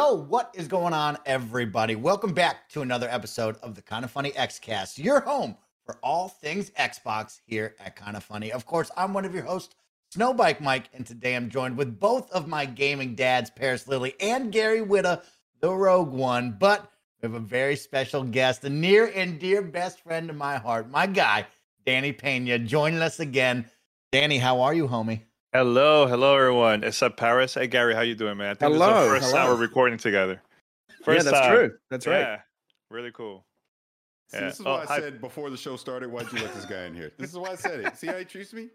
Yo, what is going on, everybody? Welcome back to another episode of the Kind of Funny Xcast, your home for all things Xbox here at Kind of Funny. Of course, I'm one of your hosts, Snowbike Mike, and today I'm joined with both of my gaming dads, Paris Lilly and Gary Whitta, the Rogue One. But we have a very special guest, a near and dear best friend of my heart, my guy, Danny Pena, joining us again. Danny, how are you, homie? Hello, hello everyone. It's up Paris. Hey Gary, how you doing, man? I think this is Hello, the first time we're recording together. yeah, First that's time. true. That's right. Yeah, really cool. See, Yeah. this is Oh, why I hi. said before the show started, why'd you let this guy in here? This is why I said it. See how he treats me?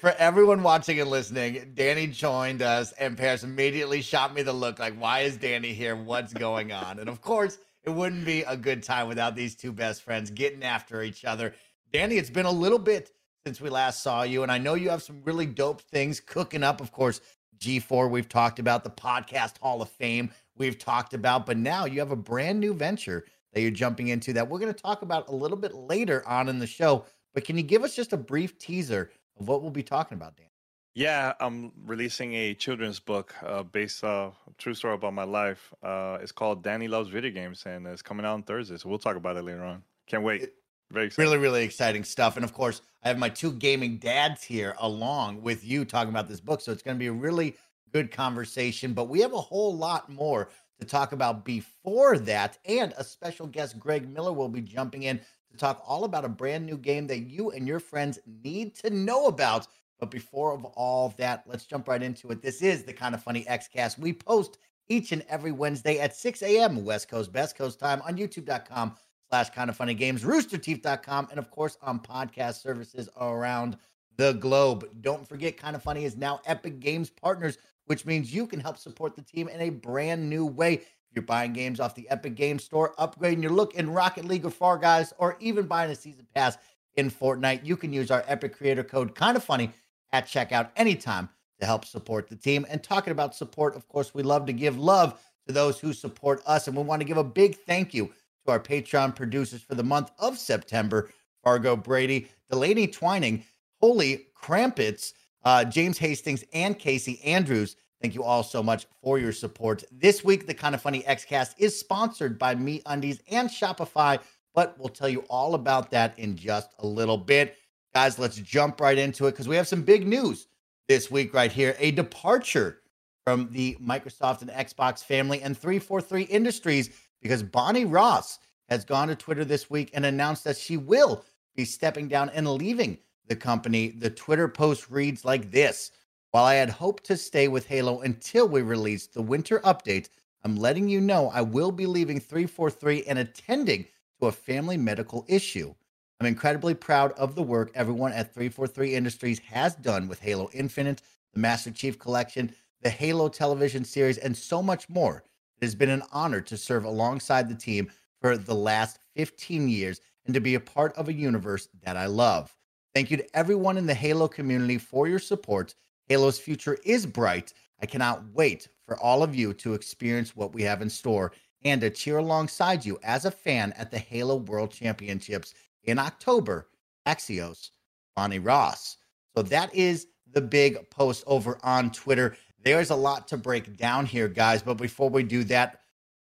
For everyone watching and listening, Danny joined us, and Paris immediately shot me the look like, why is Danny here? What's going on? And of course, it wouldn't be a good time without these two best friends getting after each other. Danny, it's been a little bit since we last saw you, and I know you have some really dope things cooking up. Of course, G4, we've talked about the podcast Hall of Fame, we've talked about, but now you have a brand new venture that you're jumping into that we're going to talk about a little bit later on in the show. But can you give us just a brief teaser of what we'll be talking about, Dan? Yeah, I'm releasing a children's book uh, based off a true story about my life. Uh, it's called Danny Loves Video Games, and it's coming out on Thursday. So we'll talk about it later on. Can't wait. Very excited. Really, really exciting stuff. And of course, I have my two gaming dads here along with you talking about this book. So it's going to be a really good conversation. But we have a whole lot more to talk about before that. And a special guest, Greg Miller, will be jumping in to talk all about a brand new game that you and your friends need to know about. But before of all that, let's jump right into it. This is the kind of funny Xcast. We post each and every Wednesday at 6 a.m. West Coast, Best Coast time on youtube.com slash kind of funny games, roosterteeth.com, and of course on podcast services around the globe. Don't forget, Kind of Funny is now Epic Games partners, which means you can help support the team in a brand new way. If you're buying games off the Epic Games Store, upgrading your look in Rocket League or Fall Guys, or even buying a season pass in Fortnite, you can use our Epic Creator Code Kind of Funny at checkout anytime to help support the team. And talking about support, of course, we love to give love to those who support us, and we want to give a big thank you to our Patreon producers for the month of September Fargo Brady, Delaney Twining, Holy Crampets, uh, James Hastings, and Casey Andrews. Thank you all so much for your support. This week, the Kind of Funny Xcast is sponsored by Me Undies and Shopify, but we'll tell you all about that in just a little bit. Guys, let's jump right into it because we have some big news this week right here. A departure from the Microsoft and Xbox family and 343 Industries because Bonnie Ross has gone to Twitter this week and announced that she will be stepping down and leaving the company. The Twitter post reads like this While I had hoped to stay with Halo until we released the winter update, I'm letting you know I will be leaving 343 and attending to a family medical issue. I'm incredibly proud of the work everyone at 343 Industries has done with Halo Infinite, the Master Chief Collection, the Halo television series, and so much more. It has been an honor to serve alongside the team for the last 15 years and to be a part of a universe that I love. Thank you to everyone in the Halo community for your support. Halo's future is bright. I cannot wait for all of you to experience what we have in store and to cheer alongside you as a fan at the Halo World Championships in October. Axios, Bonnie Ross. So that is the big post over on Twitter. There's a lot to break down here, guys. But before we do that,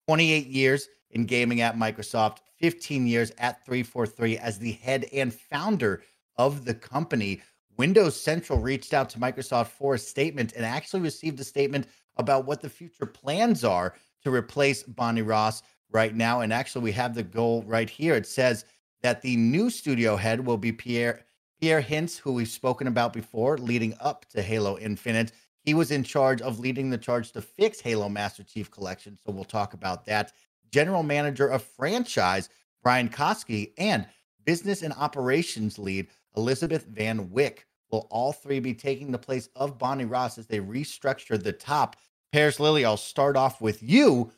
28 years in gaming at Microsoft, 15 years at 343 as the head and founder of the company. Windows Central reached out to Microsoft for a statement and actually received a statement about what the future plans are to replace Bonnie Ross right now. And actually, we have the goal right here. It says that the new studio head will be Pierre Pierre Hintze, who we've spoken about before, leading up to Halo Infinite. He was in charge of leading the charge to fix Halo Master Chief Collection. So we'll talk about that. General Manager of Franchise, Brian Koski, and Business and Operations Lead, Elizabeth Van Wyck, will all three be taking the place of Bonnie Ross as they restructure the top. Paris Lilly, I'll start off with you.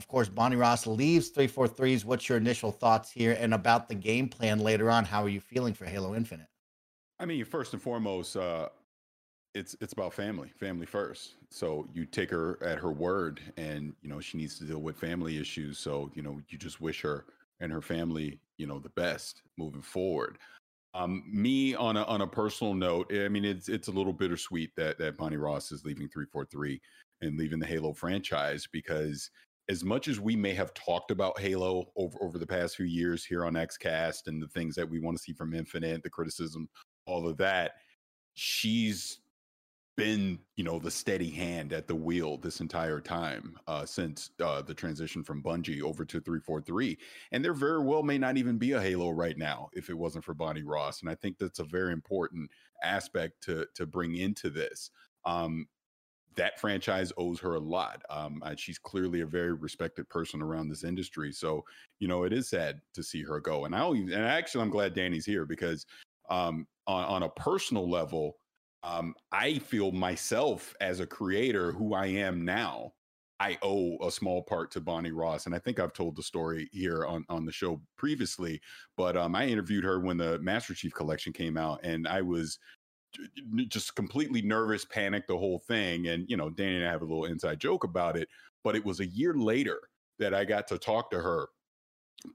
Of course, Bonnie Ross leaves 343s. What's your initial thoughts here and about the game plan later on? How are you feeling for Halo Infinite? I mean, first and foremost, uh, it's it's about family, family first. So you take her at her word, and you know she needs to deal with family issues. So you know you just wish her and her family, you know, the best moving forward. Um, me on a on a personal note, I mean, it's it's a little bittersweet that that Bonnie Ross is leaving three four three and leaving the Halo franchise because as much as we may have talked about Halo over over the past few years here on XCast and the things that we want to see from Infinite, the criticism, all of that, she's been you know the steady hand at the wheel this entire time uh, since uh, the transition from Bungie over to 343 and there very well may not even be a Halo right now if it wasn't for Bonnie Ross and I think that's a very important aspect to to bring into this um, that franchise owes her a lot. Um, she's clearly a very respected person around this industry. So, you know, it is sad to see her go. And I and actually, I'm glad Danny's here because um, on, on a personal level, um, I feel myself as a creator who I am now. I owe a small part to Bonnie Ross, and I think I've told the story here on on the show previously. But um, I interviewed her when the Master Chief Collection came out, and I was just completely nervous, panicked, the whole thing. And, you know, Danny and I have a little inside joke about it. But it was a year later that I got to talk to her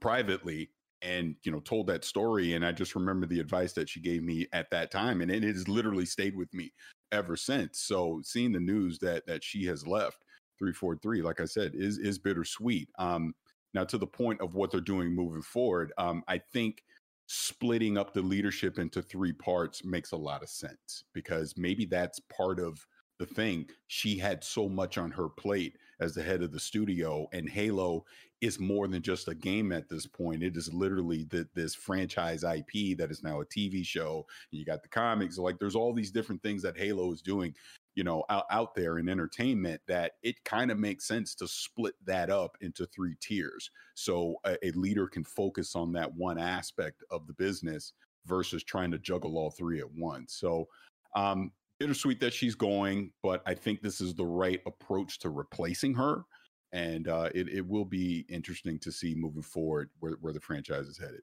privately and, you know, told that story. And I just remember the advice that she gave me at that time. And it has literally stayed with me ever since. So seeing the news that that she has left 343, like I said, is is bittersweet. Um, now to the point of what they're doing moving forward, um, I think – splitting up the leadership into three parts makes a lot of sense because maybe that's part of the thing. She had so much on her plate as the head of the studio, and Halo is more than just a game at this point. It is literally the, this franchise IP that is now a TV show. You got the comics, like there's all these different things that Halo is doing you know out, out there in entertainment that it kind of makes sense to split that up into three tiers so a, a, leader can focus on that one aspect of the business versus trying to juggle all three at once so um bittersweet that she's going but i think this is the right approach to replacing her and uh, it, it will be interesting to see moving forward where, where the franchise is headed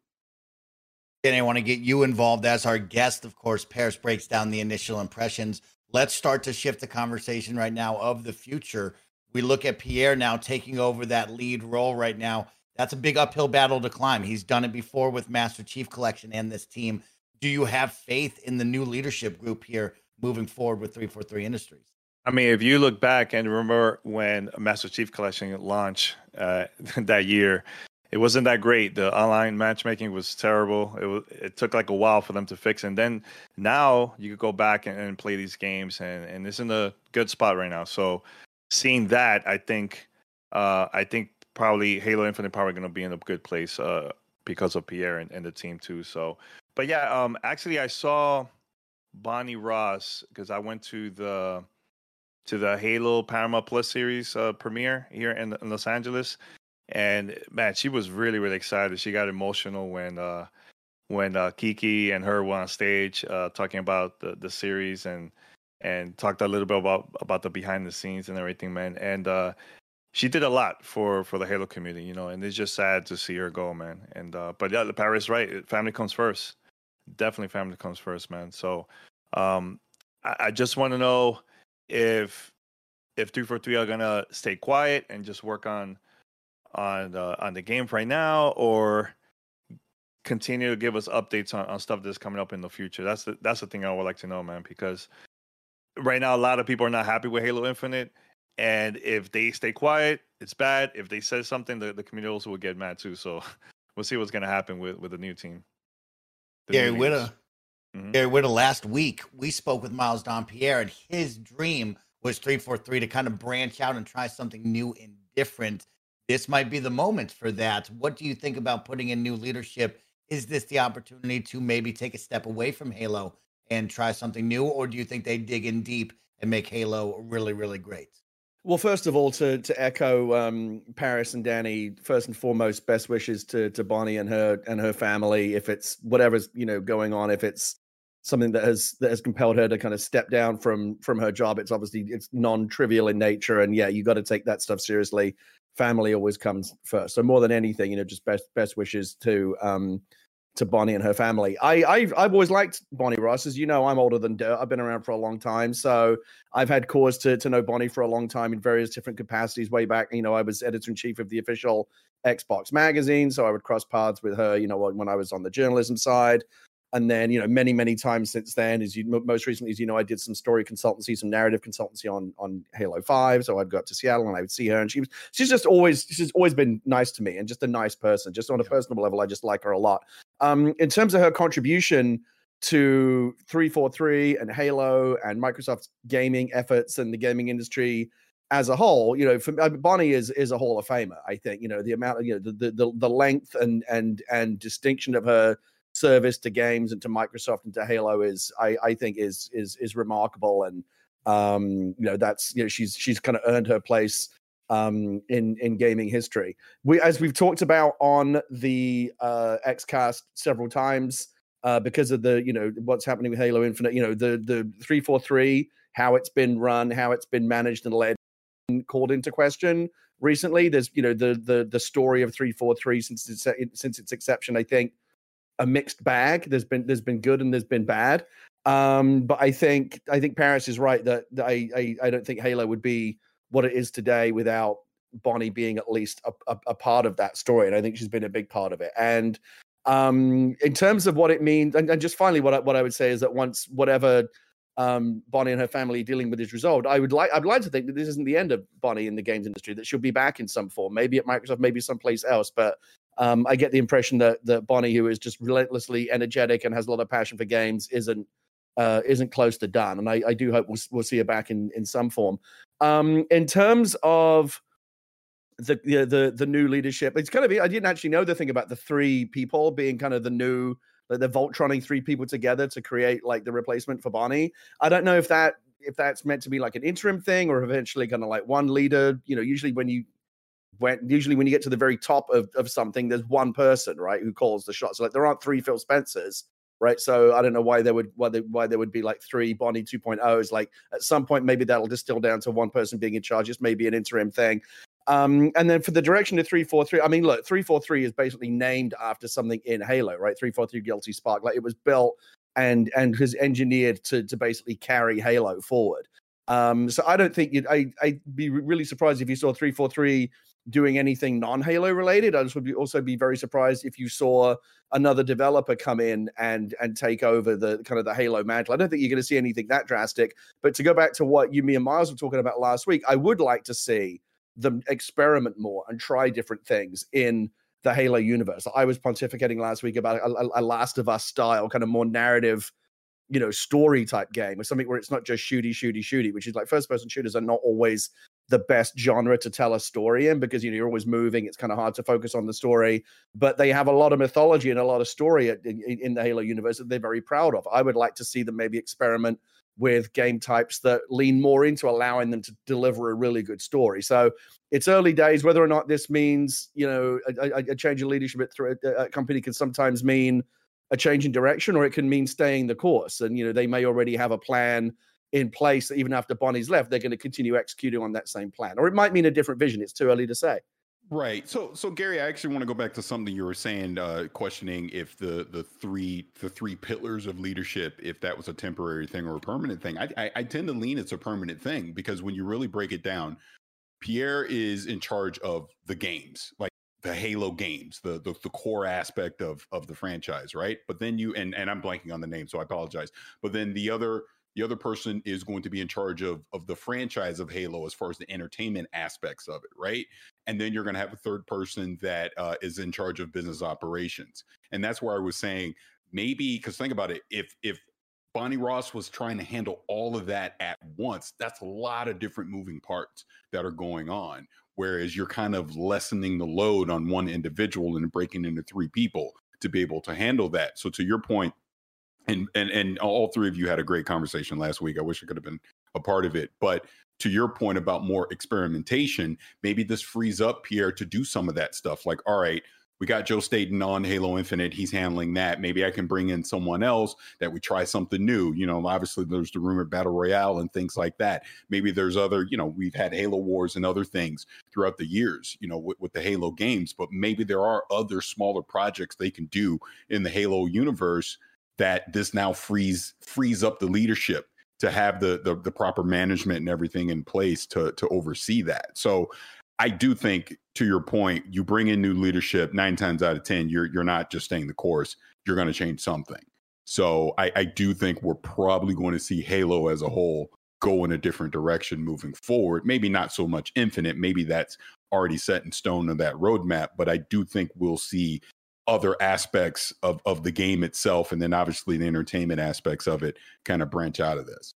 and I want to get you involved as our guest. Of course, Paris breaks down the initial impressions let's start to shift the conversation right now of the future. We look at Pierre now taking over that lead role right now. That's a big uphill battle to climb. He's done it before with Master Chief Collection and this team. Do you have faith in the new leadership group here moving forward with 343 Industries? I mean, if you look back and remember when Master Chief Collection launched uh, that year, it wasn't that great. The online matchmaking was terrible. It it took like a while for them to fix. And then now you could go back and, and play these games, and, and it's in a good spot right now. So seeing that, I think uh, I think probably Halo Infinite probably going to be in a good place uh, because of Pierre and, and, the team too. So, but yeah, um, actually I saw Bonnie Ross because I went to the to the Halo Paramount Plus series uh, premiere here in, in Los Angeles, and man, she was really really excited. She got emotional when uh when uh, Kiki and her were on stage uh, talking about the the series and and talked a little bit about about the behind the scenes and everything, man. And uh, she did a lot for for the Halo community, you know. And it's just sad to see her go, man. And uh, but yeah, the Paris right. Family comes first. Definitely, family comes first, man. So um, I, I just want to know if if three four three are gonna stay quiet and just work on on the on the game right now, or continue to give us updates on, on stuff that's coming up in the future? That's the that's the thing I would like to know, man. Because right now, a lot of people are not happy with Halo Infinite, and if they stay quiet, it's bad. If they say something, the, the community also will get mad too. So we'll see what's to happen with with the new team. Gary Whitta. Mm-hmm. Gary Whitta. Last week, we spoke with Miles Dompierre, and his dream was three four three to kind of branch out and try something new and different this might be the moment for that. What do you think about putting in new leadership is this the opportunity to maybe take a step away from Halo and try something new, or do you think they dig in deep and make Halo really, really great? Well, first of all, to to echo um, Paris and Danny, first and foremost, best wishes to to Bonnie and her and her family. If it's whatever's you know going on, if it's something that has that has compelled her to kind of step down from from her job, it's obviously it's non trivial in nature, and yeah, you got to take that stuff seriously. Family always comes first. So more than anything, you know, just best best wishes to um to Bonnie and her family. I, I've I've always liked Bonnie Ross, as you know. I'm older than Dirt. I've been around for a long time, so I've had cause to to know Bonnie for a long time in various different capacities. Way back, you know, I was editor in chief of the official Xbox magazine, so I would cross paths with her. You know, when I was on the journalism side and then you know many many times since then as you most recently as you know i did some story consultancy some narrative consultancy on on halo 5 so i'd go up to seattle and i would see her and she was she's just always she's always been nice to me and just a nice person. Just on a personal level i just like her a lot. Um in terms of her contribution to 343 and halo and microsoft's gaming efforts and the gaming industry as a whole, you know, for, I Bonnie is is a Hall of Famer. I think. You know the amount of you know the the the length and and and distinction of her service to games and to Microsoft and to Halo is I, I think is is is remarkable. And um you know that's you know she's she's kind of earned her place um in in gaming history. We as we've talked about on the uh xcast several times uh because of the you know what's happening with halo infinite you know the the 343 how it's been run how it's been managed and led called into question recently. There's you know the the the story of 343 since its since its exception i think a mixed bag. There's been there's been good and there's been bad. Um, but I think I think Paris is right that, that I, I, I don't think Halo would be what it is today without Bonnie being at least a, a, a, part of that story, and I think she's been a big part of it. And um, in terms of what it means, and, and just finally, what I, what I would say is that once whatever um, Bonnie and her family dealing with is resolved, I would like I'd like to think that this isn't the end of Bonnie in the games industry. That she'll be back in some form, maybe at Microsoft, maybe someplace else. But um, I get the impression that that Bonnie, who is just relentlessly energetic and has a lot of passion for games, isn't uh, isn't close to done. And I, I do hope we'll, we'll see her back in in some form. Um, in terms of the, the the the new leadership, it's kind of I didn't actually know the thing about the three people being kind of the new like they're Voltroning three people together to create like the replacement for Bonnie. I don't know if that if that's meant to be like an interim thing or eventually kind of like one leader. You know, usually when you when usually when you get to the very top of, of something, there's one person, right, who calls the shots. So like there aren't three Phil Spencers, right? So I don't know why there would why they, why there would be like three Bonnie 2.0s. Like at some point, maybe that'll distill down to one person being in charge. Just maybe an interim thing. Um, and then for the direction of 343, I mean, look, 343 is basically named after something in Halo, right? 343 Guilty Spark. Like it was built and and was engineered to to basically carry Halo forward. Um, so I don't think you'd I I'd be really surprised if you saw 343 doing anything non-Halo related. I just would be also be very surprised if you saw another developer come in and and take over the kind of the Halo mantle. I don't think you're going to see anything that drastic. But to go back to what you, me, and Miles were talking about last week, I would like to see them experiment more and try different things in the Halo universe. I was pontificating last week about a, a Last of Us style, kind of more narrative you know story type game or something where it's not just shooty shooty shooty which is like first person shooters are not always the best genre to tell a story in because you know you're always moving it's kind of hard to focus on the story but they have a lot of mythology and a lot of story in, in the halo universe that they're very proud of. I would like to see them maybe experiment with game types that lean more into allowing them to deliver a really good story. So it's early days whether or not this means you know a, a change in leadership at a company can sometimes mean a change in direction or it can mean staying the course. And you know they may already have a plan in place even after Bonnie's left, they're going to continue executing on that same plan. Or it might mean a different vision. It's too early to say. Right. So so Gary, I actually want to go back to something you were saying, uh, questioning if the the three the three pillars of leadership, if that was a temporary thing or a permanent thing. I, I, I tend to lean it's a permanent thing because when you really break it down, Pierre is in charge of the games, like the Halo games, the, the the core aspect of of the franchise, right? But then you and and I'm blanking on the name, so I apologize. But then the other the other person is going to be in charge of of the franchise of Halo as far as the entertainment aspects of it, right? And then you're going to have a third person that uh, is in charge of business operations, and that's where I was saying maybe because think about it, if if Bonnie Ross was trying to handle all of that at once, that's a lot of different moving parts that are going on. Whereas you're kind of lessening the load on one individual and breaking into three people. to be able to handle that. So to your point, and and and all three of you had a great conversation last week. I wish I could have been a part of it, but to your point about more experimentation, maybe this frees up Pierre to do some of that stuff. Like, all right, we got Joe Staten on Halo Infinite. He's handling that. Maybe I can bring in someone else that we try something new. You know, obviously there's the rumored battle royale and things like that. Maybe there's other, you know, we've had Halo Wars and other things throughout the years, you know, with, with the Halo games, but maybe there are other smaller projects they can do in the Halo universe that this now frees frees up the leadership to have the, the the proper management and everything in place to to oversee that. So I do think to your point, you bring in new leadership nine times out of ten, you're you're not just staying the course, you're going to change something. So I, I do think we're probably going to see Halo as a whole go in a different direction moving forward. Maybe not so much infinite, maybe that's already set in stone on that roadmap, but I do think we'll see other aspects of of the game itself and then obviously the entertainment aspects of it kind of branch out of this.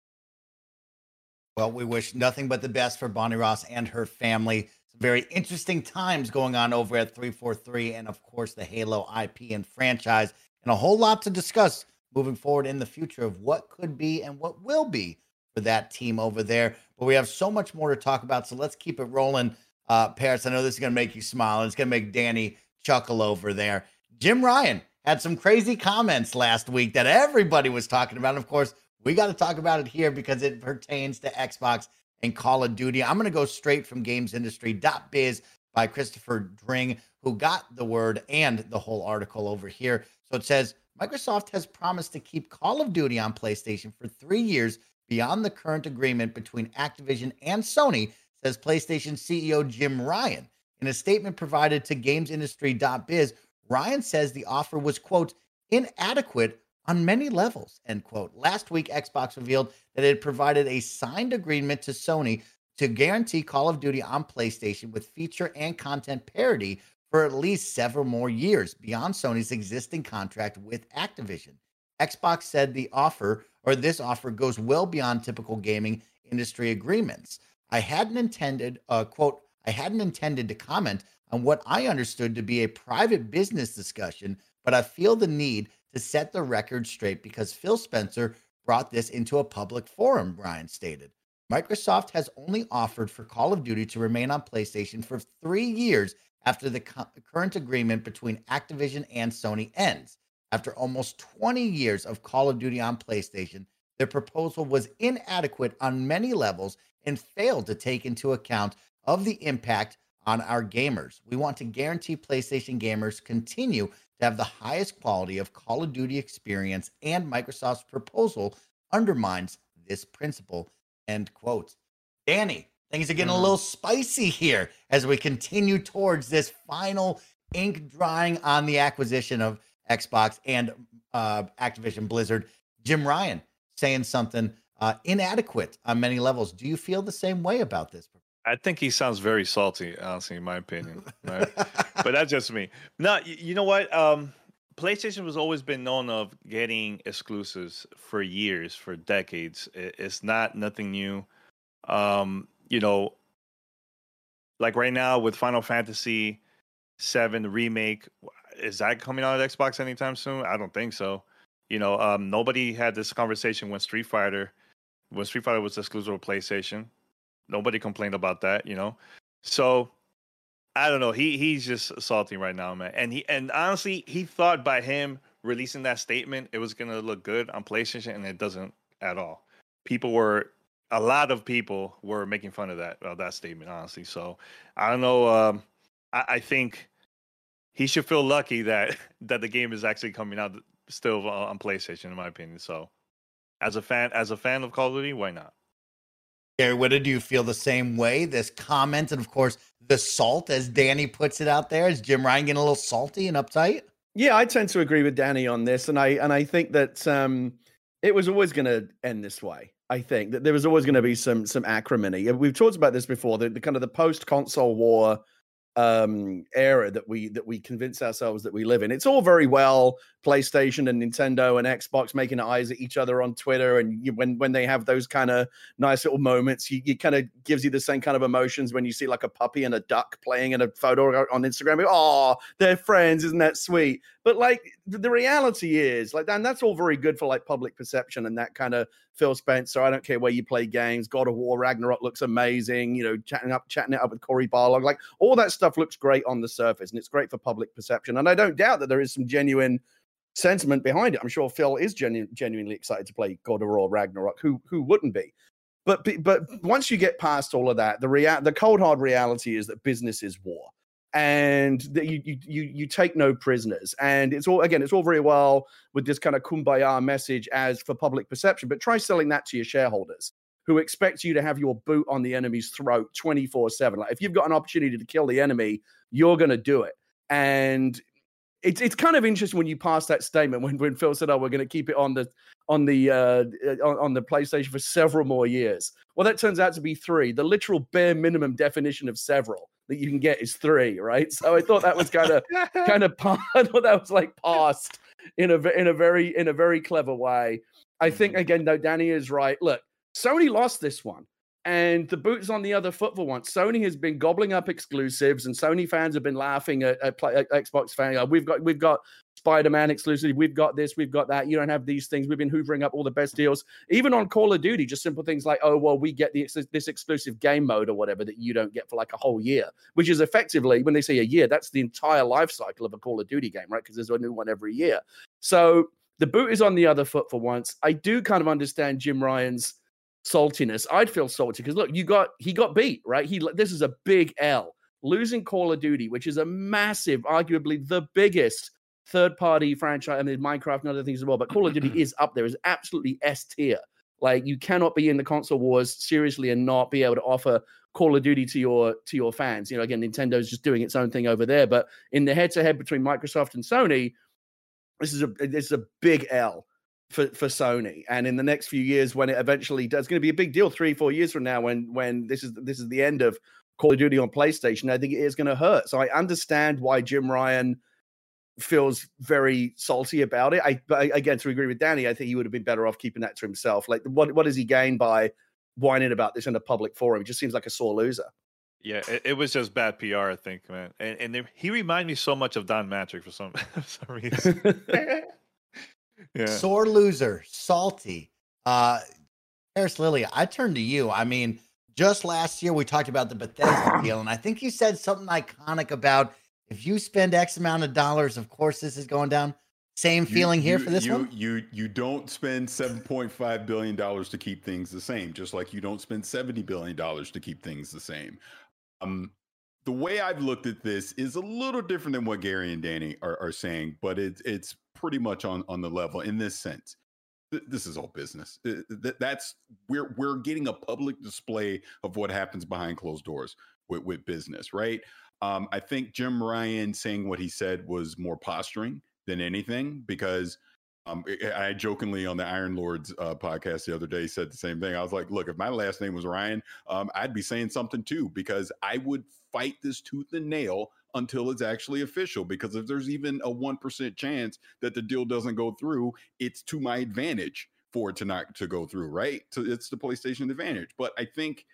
Well we wish nothing but the best for bonnie ross and her family. Some very interesting times going on over at 343 and of course the halo ip and franchise and a whole lot to discuss moving forward in the future of what could be and what will be for that team over there. But we have so much more to talk about so let's keep it rolling. Uh paris i know this is going to make you smile and it's going to make danny chuckle over there Jim Ryan had some crazy comments last week that everybody was talking about. And of course, we got to talk about it here because it pertains to Xbox and Call of Duty. I'm going to go straight from gamesindustry.biz by Christopher Dring, who got the word and the whole article over here. So it says Microsoft has promised to keep Call of Duty on PlayStation for three years beyond the current agreement between Activision and Sony, says PlayStation CEO Jim Ryan. In a statement provided to gamesindustry.biz, Ryan says the offer was, quote, inadequate on many levels, end quote. Last week, Xbox revealed that it provided a signed agreement to Sony to guarantee Call of Duty on PlayStation with feature and content parity for at least several more years beyond Sony's existing contract with Activision. Xbox said the offer or this offer goes well beyond typical gaming industry agreements. I hadn't intended, uh, quote, I hadn't intended to comment on what I understood to be a private business discussion, but I feel the need to set the record straight because Phil Spencer brought this into a public forum, Ryan stated. Microsoft has only offered for Call of Duty to remain on PlayStation for three years after the co- current agreement between Activision and Sony ends. After almost 20 years of Call of Duty on PlayStation, their proposal was inadequate on many levels and failed to take into account of the impact on our gamers. We want to guarantee PlayStation gamers continue to have the highest quality of Call of Duty experience, and Microsoft's proposal undermines this principle. End quote. Danny, things are getting mm. a little spicy here as we continue towards this final ink drying on the acquisition of Xbox and uh, Activision Blizzard. Jim Ryan saying something uh, inadequate on many levels. Do you feel the same way about this? I think he sounds very salty, honestly, in my opinion. Right? but that's just me. No, you, know what? Um, PlayStation has always been known of getting exclusives for years, for decades. it's not nothing new. Um, you know, like right now with Final Fantasy Seven remake, is that coming out at Xbox anytime soon? I don't think so. You know, um, nobody had this conversation when Street Fighter, when Street Fighter was exclusive to PlayStation. Nobody complained about that, you know. So I don't know. He he's just salty right now, man. And he and honestly, he thought by him releasing that statement, it was gonna look good on PlayStation, and it doesn't at all. People were a lot of people were making fun of that of that statement, honestly. So I don't know. Um, I, I think he should feel lucky that that the game is actually coming out still on PlayStation, in my opinion. So as a fan, as a fan of Call of Duty, why not? Gary Whitta, do you feel the same way? This comment, and of course, the salt, as Danny puts it out there, is Jim Ryan getting a little salty and uptight? Yeah, I tend to agree with Danny on this, and I and I think that um, it was always going to end this way. I think that there was always going to be some some acrimony. We've talked about this before. The, the kind of the post console war um era that we that we convince ourselves that we live in. It's all very well PlayStation and Nintendo and Xbox making eyes at each other on Twitter, and you, when when they have those kind of nice little moments, you, you kind of gives you the same kind of emotions when you see like a puppy and a duck playing in a photo on Instagram. Oh, they're friends, isn't that sweet? But like the, the reality is, like, and that's all very good for like public perception and that kind of Phil Spencer. I don't care where you play games. God of War Ragnarok looks amazing. You know, chatting up, chatting it up with Cory Barlog, like all that stuff looks great on the surface, and it's great for public perception. And I don't doubt that there is some genuine sentiment behind it. I'm sure Phil is genu- genuinely excited to play God of War Ragnarok. Who who wouldn't be? But but once you get past all of that, the rea- the cold hard reality is that business is war, and that you you you take no prisoners. And it's all again, it's all very well with this kind of kumbaya message as for public perception, but try selling that to your shareholders who expect you to have your boot on the enemy's throat 24 7. Like if you've got an opportunity to kill the enemy, you're going to do it. And it's it's kind of interesting when you pass that statement when when Phil said, "Oh, we're going to keep it on the on the uh, on, on, the PlayStation for several more years." Well, that turns out to be three. The literal bare minimum definition of several that you can get is three, right? So I thought that was kind of kind of I thought that was like passed in a in a very in a very clever way. I think mm-hmm. again though, Danny is right. Look, Sony lost this one and the boot's on the other foot for once. Sony has been gobbling up exclusives, and Sony fans have been laughing at, at, at Xbox fans. We've got we've got Spider-Man exclusive. We've got this. We've got that. You don't have these things. We've been hoovering up all the best deals, even on Call of Duty. Just simple things like, oh well, we get the this exclusive game mode or whatever that you don't get for like a whole year, which is effectively when they say a year, that's the entire life cycle of a Call of Duty game, right? Because there's a new one every year. So the boot is on the other foot for once. I do kind of understand Jim Ryan's saltiness. I'd feel salty because look, you got he got beat, right? He this is a big L. Losing Call of Duty, which is a massive, arguably the biggest third-party franchise. I mean, Minecraft and other things as well, but Call of Duty is up there, is absolutely S tier. Like you cannot be in the console wars seriously and not be able to offer Call of Duty to your to your fans. You know, again, Nintendo's just doing its own thing over there, but in the head-to-head between Microsoft and Sony, this is a this is a big L for, for Sony. And in the next few years, when it eventually does, going to be a big deal. Three, four years from now, when when this is this is the end of Call of Duty on PlayStation, I think it is going to hurt. So I understand why Jim Ryan feels very salty about it. I but again to agree with Danny, I think he would have been better off keeping that to himself. Like what what does he gain by whining about this in a public forum? It just seems like a sore loser. Yeah, it, it was just bad PR, I think, man. And, and he reminded me so much of Don Mattrick for some, for some reason. yeah. Sore loser, salty. Uh, Paris Lilly, I turn to you. I mean, just last year we talked about the Bethesda deal, and I think you said something iconic about if you spend X amount of dollars, of course this is going down. Same feeling you, here you, for this you, one. You you don't spend seven point five billion dollars to keep things the same, just like you don't spend seventy billion dollars to keep things the same. Um, the way I've looked at this is a little different than what Gary and Danny are, are saying, but it's it's pretty much on on the level in this sense. this is all business. that's we're we're getting a public display of what happens behind closed doors with, with business, right? Um, I think Jim Ryan saying what he said was more posturing than anything because um, I jokingly on the Iron Lords uh, podcast the other day said the same thing. I was like, look, if my last name was Ryan, um, I'd be saying something too because I would fight this tooth and nail until it's actually official. Because if there's even a 1% chance that the deal doesn't go through, it's to my advantage for it to not to go through, right? So it's the PlayStation advantage. But I think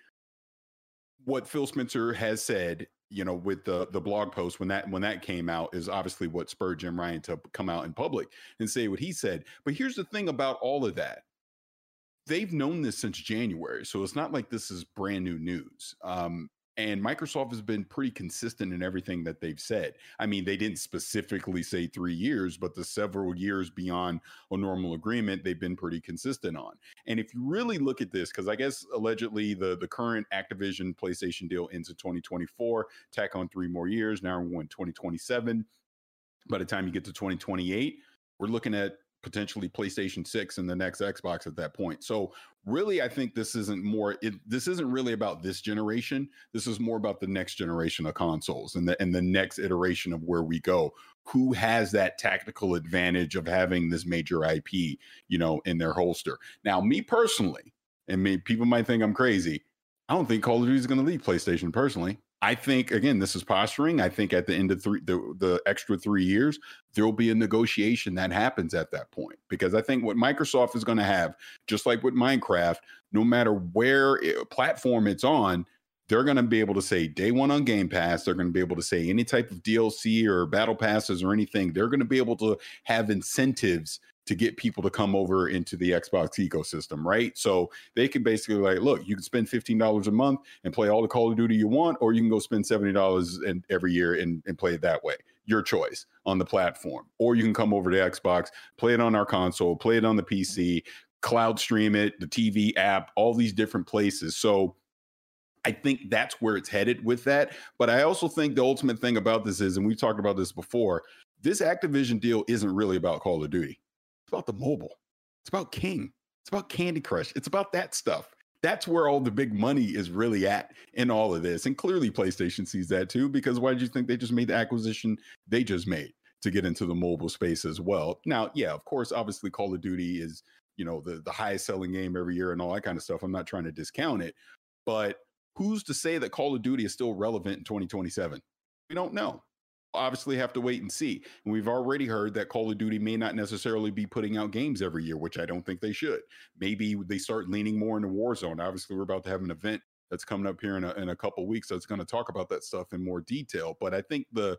what Phil Spencer has said, you know, with the the blog post when that when that came out is obviously what spurred Jim Ryan to come out in public and say what he said. But here's the thing about all of that. They've known this since January, so it's not like this is brand new news. Um, and Microsoft has been pretty consistent in everything that they've said. I mean, they didn't specifically say three years, but the several years beyond a normal agreement, they've been pretty consistent on. And if you really look at this, because I guess allegedly the, the current Activision PlayStation deal ends in 2024, tack on three more years. Now we're in 2027. By the time you get to 2028, we're looking at potentially PlayStation 6 and the next Xbox at that point. So really I think this isn't more it, this isn't really about this generation. This is more about the next generation of consoles and the and the next iteration of where we go. Who has that tactical advantage of having this major IP, you know, in their holster. Now, me personally, and me, people might think I'm crazy. I don't think Call of Duty is going to leave PlayStation personally. I think again, this is posturing. I think at the end of three, the, the extra three years, there will be a negotiation that happens at that point. Because I think what Microsoft is going to have, just like with Minecraft, no matter where it, platform it's on, they're going to be able to say day one on Game Pass. They're going to be able to say any type of DLC or battle passes or anything. They're going to be able to have incentives to get people to come over into the Xbox ecosystem, right? So they can basically like, look, you can spend fifteen dollars a month and play all the Call of Duty you want, or you can go spend seventy dollars and every year and, and play it that way. Your choice on the platform, or you can come over to Xbox, play it on our console, play it on the PC, cloud stream it, the TV app, all these different places. So I think that's where it's headed with that. But I also think the ultimate thing about this is, and we've talked about this before, this Activision deal isn't really about Call of Duty. It's about the mobile. It's about King. It's about Candy Crush. It's about that stuff. That's where all the big money is really at in all of this. And clearly PlayStation sees that too, because why did you think they just made the acquisition they just made to get into the mobile space as well? Now, yeah, of course, obviously Call of Duty is, you know, the, the highest selling game every year and all that kind of stuff. I'm not trying to discount it, but who's to say that Call of Duty is still relevant in 2027? We don't know. Obviously, have to wait and see. And we've already heard that Call of Duty may not necessarily be putting out games every year, which I don't think they should. Maybe they start leaning more into Warzone. Obviously, we're about to have an event that's coming up here in a, in a couple weeks that's going to talk about that stuff in more detail. But I think the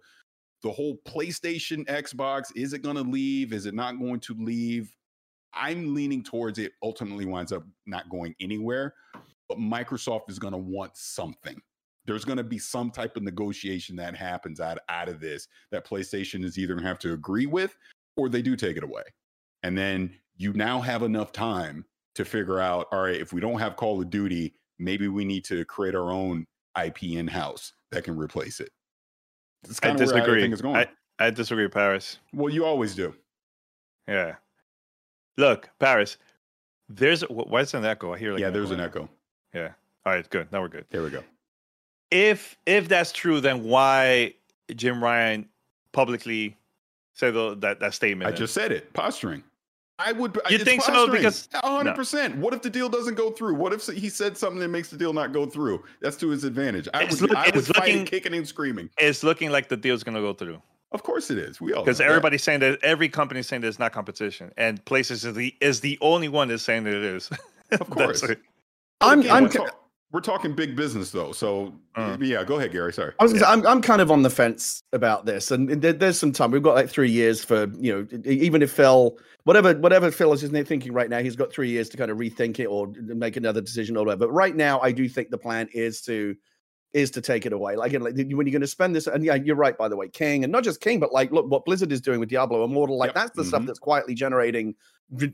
the whole PlayStation, Xbox, is it going to leave? Is it not going to leave? I'm leaning towards it ultimately winds up not going anywhere but Microsoft is going to want something. There's going to be some type of negotiation that happens out, out of this that PlayStation is either going to have to agree with or they do take it away. And then you now have enough time to figure out all right, if we don't have Call of Duty, maybe we need to create our own IP in house that can replace it. It's kind I of disagree. where I think going. I, I disagree, Paris. Well, you always do. Yeah. Look, Paris. There's why is there an echo? I hear like yeah, there's an echo. Yeah. All right. Good. Now we're good. There we go. If if that's true, then why Jim Ryan publicly said the, that that statement? I just said it. Posturing. I would. You think posturing. so? Because hundred no. percent. What if the deal doesn't go through? What if he said something that makes the deal not go through? That's to his advantage. I it's would. Look, I would fight looking, kicking and screaming. It's looking like the deal's going to go through. Of course it is. We all because everybody's that. saying that every company is saying that it's not competition, and Places is the is the only one that's saying that it is. Of course. I'm. I'm. We're talking big business though, so uh, yeah. Go ahead, Gary. Sorry. I was. Yeah. Say, I'm. I'm kind of on the fence about this, and there, there's some time. We've got like three years for you know, even if Phil, whatever, whatever Phil is thinking right now, he's got three years to kind of rethink it or make another decision or whatever. But right now, I do think the plan is to is to take it away. Like, like when you're going to spend this, and yeah, you're right, by the way, King, and not just King, but like, look what Blizzard is doing with Diablo Immortal. Like, yep. that's the mm-hmm. stuff that's quietly generating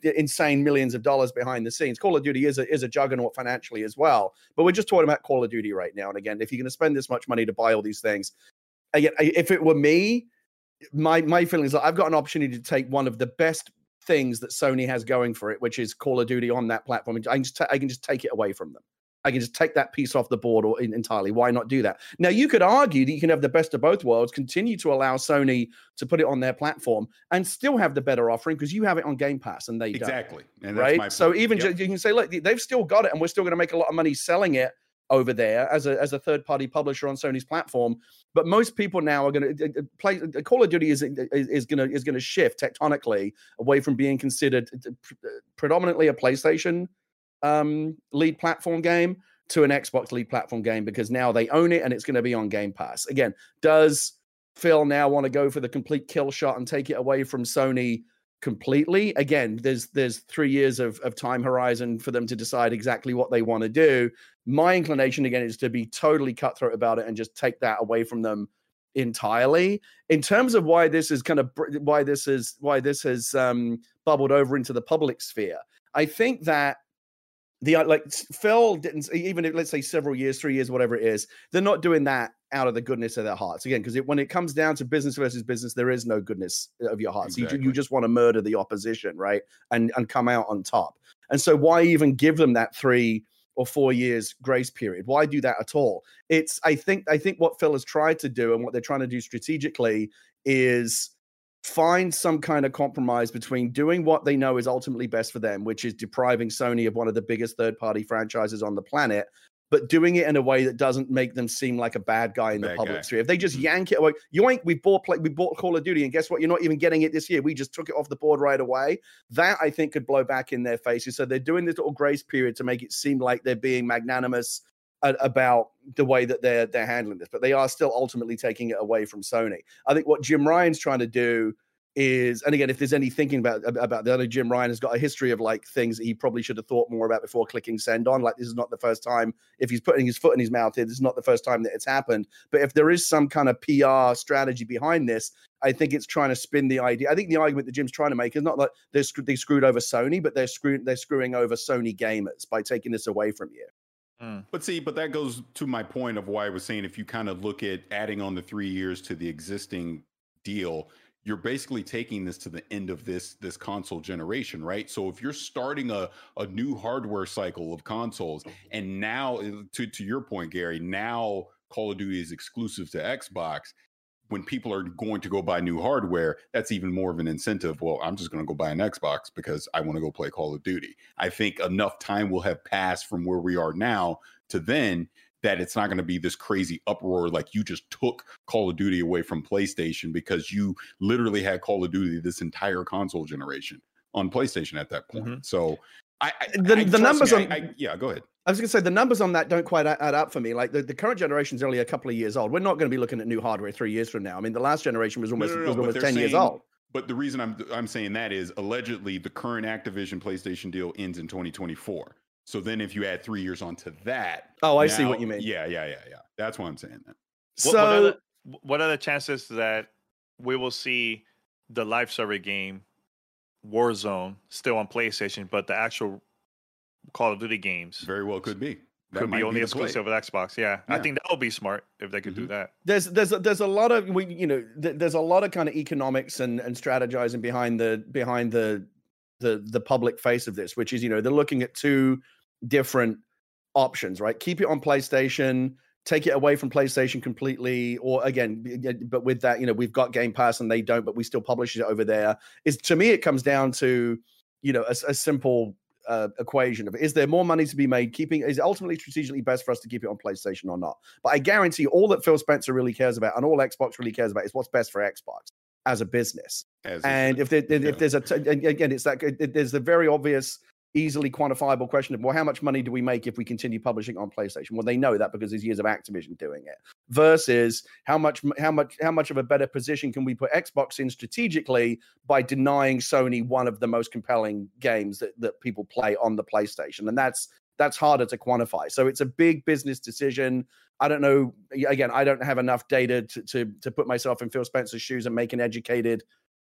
insane millions of dollars behind the scenes. Call of Duty is a is a juggernaut financially as well. But we're just talking about Call of Duty right now. And again, if you're going to spend this much money to buy all these things, again, if it were me, my my feeling is that I've got an opportunity to take one of the best things that Sony has going for it, which is Call of Duty on that platform. I can just I can just take it away from them. I can just take that piece off the board or in, entirely. Why not do that? Now, you could argue that you can have the best of both worlds, continue to allow Sony to put it on their platform, and still have the better offering because you have it on Game Pass and they exactly. don't. Exactly. right. So even yep. you can say, look, they've still got it, and we're still going to make a lot of money selling it over there as a as a third party publisher on Sony's platform. But most people now are going to uh, uh, uh, play. Call of Duty is is going to is going to shift tectonically away from being considered predominantly a PlayStation um, lead platform game to an Xbox lead platform game because now they own it and it's going to be on Game Pass. Again, does Phil now want to go for the complete kill shot and take it away from Sony completely? Again, there's there's three years of, of time horizon for them to decide exactly what they want to do. My inclination again is to be totally cutthroat about it and just take that away from them entirely. In terms of why this is kind of why this is why this has um, bubbled over into the public sphere, I think that the uh, like Phil didn't even if let's say several years, three years, whatever it is, they're not doing that out of the goodness of their hearts again because when it comes down to business versus business, there is no goodness of your hearts. Exactly. You, you just want to murder the opposition, right, and and come out on top. And so why even give them that three or four years grace period? Why do that at all? It's I think I think what Phil has tried to do and what they're trying to do strategically is find some kind of compromise between doing what they know is ultimately best for them, which is depriving Sony of one of the biggest third party franchises on the planet, but doing it in a way that doesn't make them seem like a bad guy in bad the public sphere. If they just mm-hmm. yank it away, yoink, we bought play, we bought Call of Duty, and guess what? You're not even getting it this year. We just took it off the board right away. That I think could blow back in their faces. So they're doing this little grace period to make it seem like they're being magnanimous about the way that they're they're handling this, but they are still ultimately taking it away from Sony. I think what Jim Ryan's trying to do is, and again, if there's any thinking about about the other Jim Ryan has got a history of like things that he probably should have thought more about before clicking send on. Like this is not the first time if he's putting his foot in his mouth here. This is not the first time that it's happened. But if there is some kind of PR strategy behind this, I think it's trying to spin the idea. I think the argument that Jim's trying to make is not that they're they screwed over Sony, but they're screwed they're screwing over Sony gamers by taking this away from you. Mm. But see, but that goes to my point of why I was saying if you kind of look at adding on the three years to the existing deal, you're basically taking this to the end of this this console generation, right? So if you're starting a a new hardware cycle of consoles, and now uh, to to your point, Gary, now Call of Duty is exclusive to Xbox. When people are going to go buy new hardware, that's even more of an incentive. Well, I'm just going to go buy an Xbox because I want to go play Call of Duty. I think enough time will have passed from where we are now to then that it's not going to be this crazy uproar like you just took Call of Duty away from PlayStation because you literally had Call of Duty this entire console generation on PlayStation at that point. Mm-hmm. So I, I the, I, the numbers me, on I, yeah, go ahead. I was going to say the numbers on that don't quite add up for me. Like the, the current generation is only a couple of years old. We're not going to be looking at new hardware three years from now. I mean, the last generation was almost, no, no, no, was almost ten saying, years old. But the reason I'm I'm saying that is allegedly the current Activision PlayStation deal ends in 2024. So then if you add three years onto that. Oh, I now, see what you mean. Yeah, yeah, yeah, yeah. That's why I'm saying that. So, what, what, are the, what are the chances that we will see the live server game Warzone still on PlayStation, but the actual Call of Duty games very well could be that could be only be exclusive with Xbox. Yeah. yeah. I think that would be smart if they could mm-hmm. do that. There's there's there's a lot of we you know there's a lot of kind of economics and and strategizing behind the behind the the the public face of this, which is you know they're looking at two different options, right? Keep it on PlayStation, take it away from PlayStation completely, or again, but with that, you know, we've got Game Pass and they don't, but we still publish it over there. Is to me, it comes down to you know a, a simple uh, equation of is there more money to be made keeping is ultimately strategically best for us to keep it on PlayStation or not. But I guarantee all that Phil Spencer really cares about and all Xbox really cares about is what's best for Xbox as a business. As and if there, if there's a again, it's that there's the very obvious easily quantifiable question of well how much money do we make if we continue publishing on playstation? Well they know that because there's years of activision doing it. Versus how much how much how much of a better position can we put xbox in strategically by denying sony one of the most compelling games that, that people play on the playstation? And that's that's harder to quantify. So it's a big business decision. I don't know again i don't have enough data to to, to put myself in phil spencer's shoes and make an educated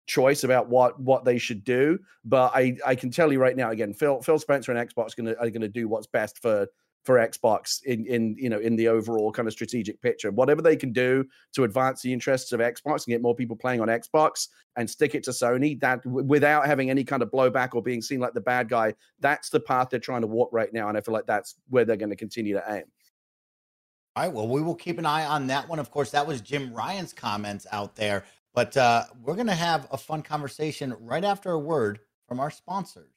choice about what what they should do. But I I can tell you right now, again, Phil Phil Spencer and Xbox gonna are gonna do what's best for for Xbox in in you know in the overall kind of strategic picture. Whatever they can do to advance the interests of Xbox and get more people playing on Xbox and stick it to Sony that without having any kind of blowback or being seen like the bad guy, that's the path they're trying to walk right now, and I feel like that's where they're going to continue to aim. All right. Well, we will keep an eye on that one. Of course, that was Jim Ryan's comments out there. But uh, we're going to have a fun conversation right after a word from our sponsors.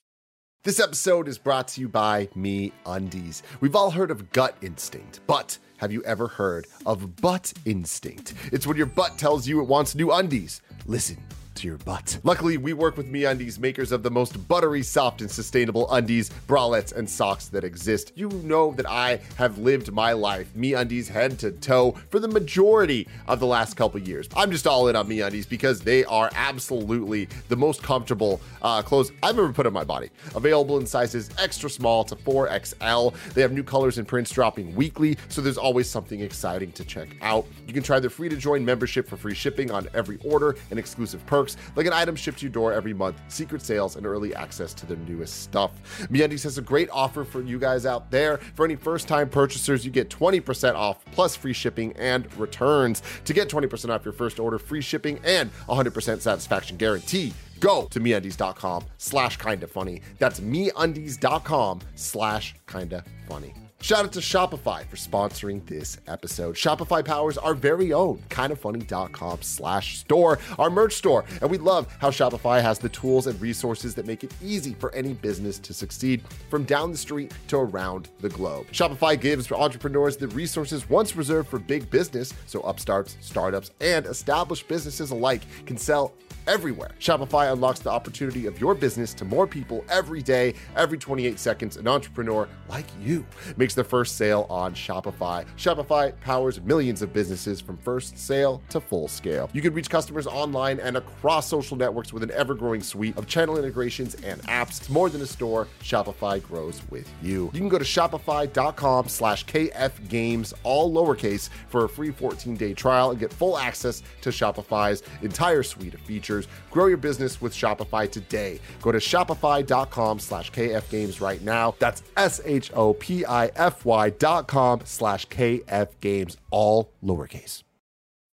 This episode is brought to you by Me Undies. We've all heard of gut instinct, but have you ever heard of butt instinct? It's when your butt tells you it wants new undies. Listen to your butt. Luckily, we work with MeUndies, makers of the most buttery, soft, and sustainable undies, bralettes, and socks that exist. You know that I have lived my life MeUndies head to toe for the majority of the last couple years. I'm just all in on MeUndies because they are absolutely the most comfortable uh, clothes I've ever put on my body. Available in sizes extra small to 4XL. They have new colors and prints dropping weekly, so there's always something exciting to check out. You can try their free to join membership for free shipping on every order and exclusive perks perks like an item shipped to your door every month, secret sales, and early access to their newest stuff. MeUndies has a great offer for you guys out there. For any first-time purchasers, you get 20% off plus free shipping and returns. To get 20% off your first order, free shipping, and 100% satisfaction guarantee, go to meundies.com slash kinda funny. That's meundies.com slash kinda funny. Shout out to Shopify for sponsoring this episode. Shopify powers our very own kindafunny.com slash store, our merch store. And we love how Shopify has the tools and resources that make it easy for any business to succeed from down the street to around the globe. Shopify gives entrepreneurs the resources once reserved for big business, so upstarts, startups, and established businesses alike can sell everywhere. Shopify unlocks the opportunity of your business to more people every day. Every 28 seconds, an entrepreneur like you makes the first sale on Shopify. Shopify powers millions of businesses from first sale to full scale. You can reach customers online and across social networks with an ever growing suite of channel integrations and apps. It's more than a store, Shopify grows with you. You can go to shopify.com slash KF Games, all lowercase, for a free 14 day trial and get full access to Shopify's entire suite of features. Grow your business with Shopify today. Go to shopify.com slash KF Games right now. That's S H O P I F Y dot com slash KF Games, all lowercase.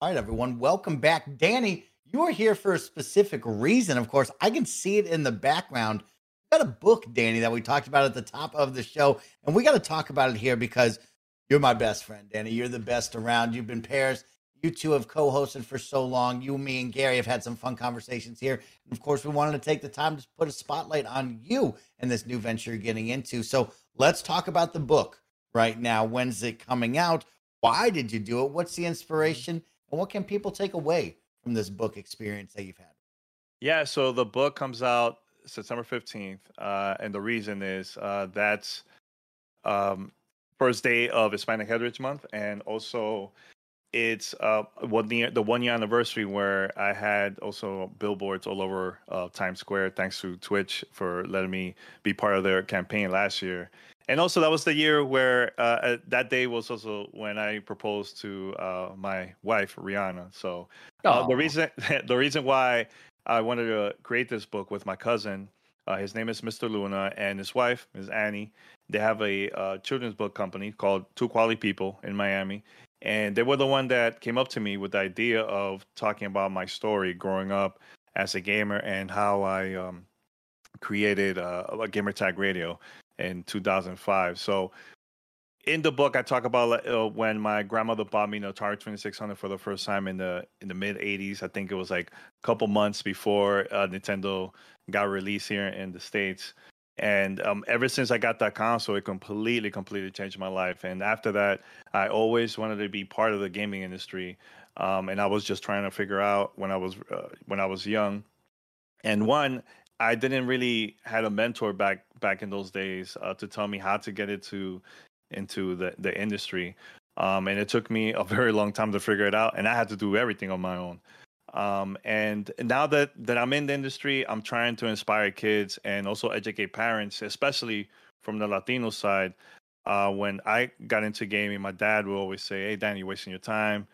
All right, everyone, welcome back. Danny, you are here for a specific reason. Of course, I can see it in the background. We got a book, Danny, that we talked about at the top of the show, and we got to talk about it here because you're my best friend, Danny. You're the best around. You've been pairs. You two have co-hosted for so long. You, me, and Gary have had some fun conversations here. And of course, we wanted to take the time to put a spotlight on you and this new venture you're getting into. So let's talk about the book right now. When's it coming out? Why did you do it? What's the inspiration? And what can people take away from this book experience that you've had? Yeah, so the book comes out September 15th. Uh, and the reason is uh, that's um, first day of Hispanic Heritage Month. And also, it's uh, one year, the one year anniversary where I had also billboards all over uh, Times Square, thanks to Twitch for letting me be part of their campaign last year. And also, that was the year where uh, that day was also when I proposed to uh, my wife Rihanna. So uh, the reason the reason why I wanted to create this book with my cousin, uh, his name is Mr. Luna, and his wife is Annie. They have a children's book company called Two Quality People in Miami, and they were the one that came up to me with the idea of talking about my story growing up as a gamer and how I um, created uh, a Gamertag Radio in 2005. So in the book, I talk about uh, when my grandmother bought me an Atari 2600 for the first time in the in the mid 80s. I think it was like a couple months before uh, Nintendo got released here in the states. And um, ever since I got that console, it completely, completely changed my life. And after that, I always wanted to be part of the gaming industry. Um, and I was just trying to figure out when I was uh, when I was young. And one, I didn't really had a mentor back back in those days uh, to tell me how to get into into the the industry. Um, and it took me a very long time to figure it out, and I had to do everything on my own. Um, and now that, that I'm in the industry, I'm trying to inspire kids and also educate parents, especially from the Latino side. Uh, when I got into gaming, my dad would always say, Hey, Danny, you're wasting your time.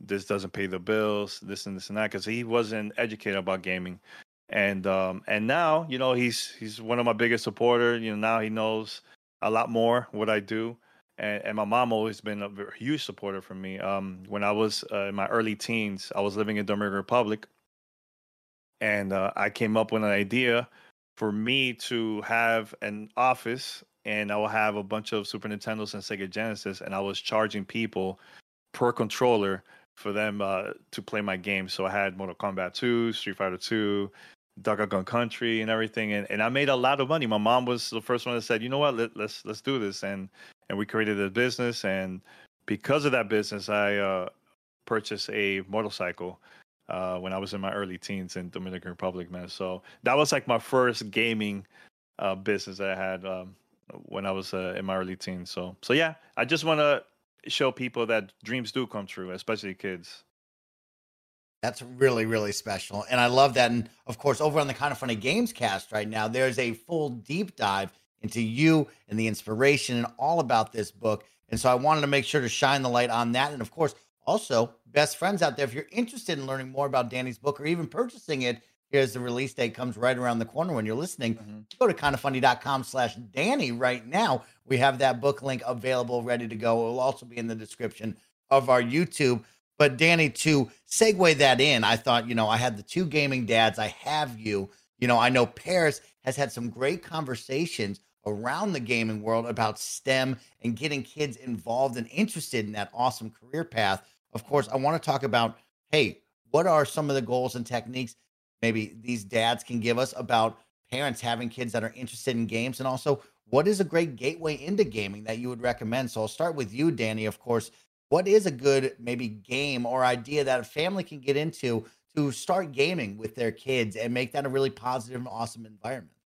This doesn't pay the bills, this and this and that, because he wasn't educated about gaming. And um, and now, you know, he's he's one of my biggest supporters. You know, now he knows a lot more what I do and, and my mom always been a huge supporter for me. Um, when I was uh, in my early teens, I was living in Dominican Republic, and uh, I came up with an idea for me to have an office, and I will have a bunch of Super Nintendos and Sega Genesis, and I was charging people per controller for them uh, to play my games. So I had Mortal Kombat 2, Street Fighter 2, Donkey Kong Country, and everything, and, and I made a lot of money. My mom was the first one that said, "You know what? Let, let's let's do this," and and we created a business. And because of that business, I uh, purchased a motorcycle uh, when I was in my early teens in Dominican Republic, man. So that was like my first gaming uh, business that I had um, when I was uh, in my early teens. So so yeah, I just want to show people that dreams do come true, especially kids. That's really, really special. And I love that. And of course, over on the Kinda Funny Gamescast right now, there's a full deep dive into you and the inspiration and all about this book. And so I wanted to make sure to shine the light on that. And of course, also, best friends out there, if you're interested in learning more about Danny's book or even purchasing it, here's the release date comes right around the corner when you're listening. Mm-hmm. Go to kindafunny.com slash Danny right now. We have that book link available, ready to go. It will also be in the description of our YouTube. But Danny, to segue that in, I thought, you know, I had the two gaming dads. I have you. You know, I know Paris has had some great conversations around the gaming world about STEM and getting kids involved and interested in that awesome career path. Of course, I want to talk about hey, what are some of the goals and techniques maybe these dads can give us about parents having kids that are interested in games and also what is a great gateway into gaming that you would recommend? So I'll start with you, Danny. Of course, what is a good maybe game or idea that a family can get into to start gaming with their kids and make that a really positive and awesome environment?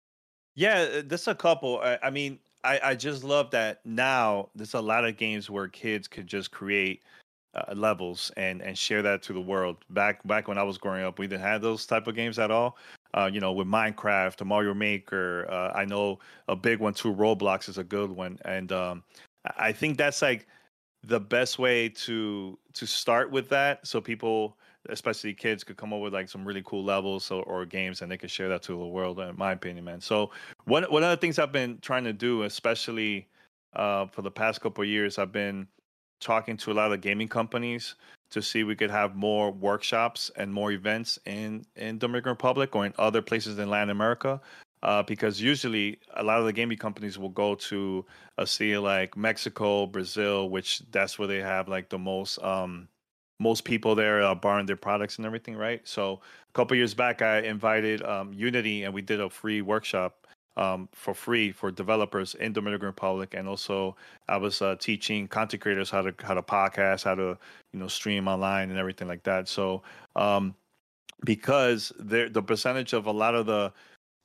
Yeah, uh, there's a couple. I, I mean, I, I just love that now there's a lot of games where kids could just create uh, levels and and share that to the world. Back back when I was growing up, we didn't have those type of games at all. Uh, you know, with Minecraft, Mario Maker. Uh, I know a big one too. Roblox is a good one, and um, I think that's like the best way to to start with that, so people, especially kids, could come up with like some really cool levels or, or games, and they could share that to the world. In my opinion, man. So one one of the things I've been trying to do, especially uh, for the past couple of years, I've been talking to a lot of gaming companies to see we could have more workshops and more events in in Dominican Republic or in other places in Latin America. Uh, because usually a lot of the gaming companies will go to a city like Mexico, Brazil, which that's where they have like the most um, most people there are buying their products and everything, right? So a couple years back, I invited um, Unity and we did a free workshop um, for free for developers in Dominican Republic, and also I was uh, teaching content creators how to how to podcast, how to you know stream online and everything like that. So um, because the percentage of a lot of the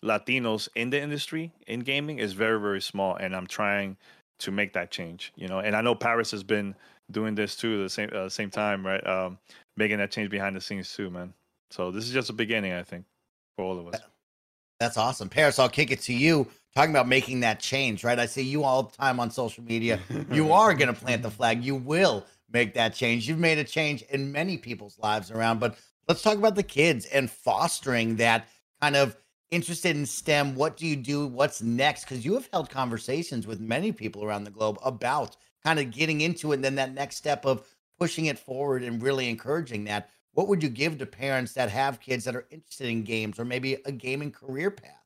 Latinos in the industry in gaming is very very small, and I'm trying to make that change. You know, and I know Paris has been doing this too at the same uh, same time, right? Um, making that change behind the scenes too, man. So this is just a beginning, I think, for all of us. That's awesome. Paris, I'll kick it to you. Talking about making that change, right? I see you all the time on social media. You are going to plant the flag. You will make that change. You've made a change in many people's lives around, but let's talk about the kids and fostering that kind of interested in STEM. What do you do? What's next? Because you have held conversations with many people around the globe about kind of getting into it and then that next step of pushing it forward and really encouraging that what would you give to parents that have kids that are interested in games or maybe a gaming career path?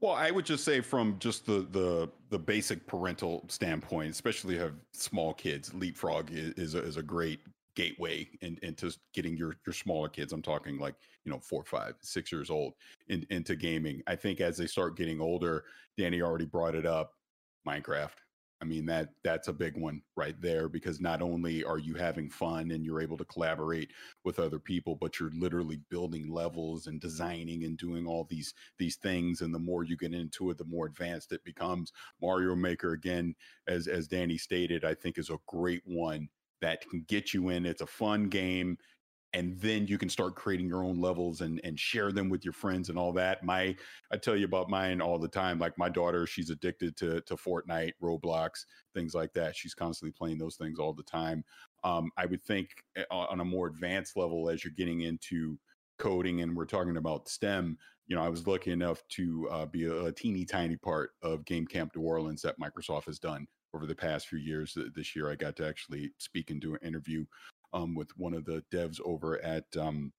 Well, I would just say from just the the the basic parental standpoint, especially have small kids, Leapfrog is is a, is a great gateway in, into getting your your smaller kids. I'm talking like you know four, five, six years old in, into gaming. I think as they start getting older, Danny already brought it up. Minecraft, I mean that that's a big one right there because not only are you having fun and you're able to collaborate with other people, but you're literally building levels and designing and doing all these these things. And the more you get into it, the more advanced it becomes. Mario Maker again, as as Danny stated, I think is a great one that can get you in. It's a fun game and then you can start creating your own levels and and share them with your friends and all that. My i tell you about mine all the time like my daughter she's addicted to to fortnite roblox things like that. She's constantly playing those things all the time. Um, i would think eh, on a more advanced level as you're getting into coding and we're talking about stem you know i was lucky enough to uh, be a, a teeny tiny part of game camp new orleans that microsoft has done over the past few years. This year, I got to actually speak and do an interview um, with one of the devs over at um,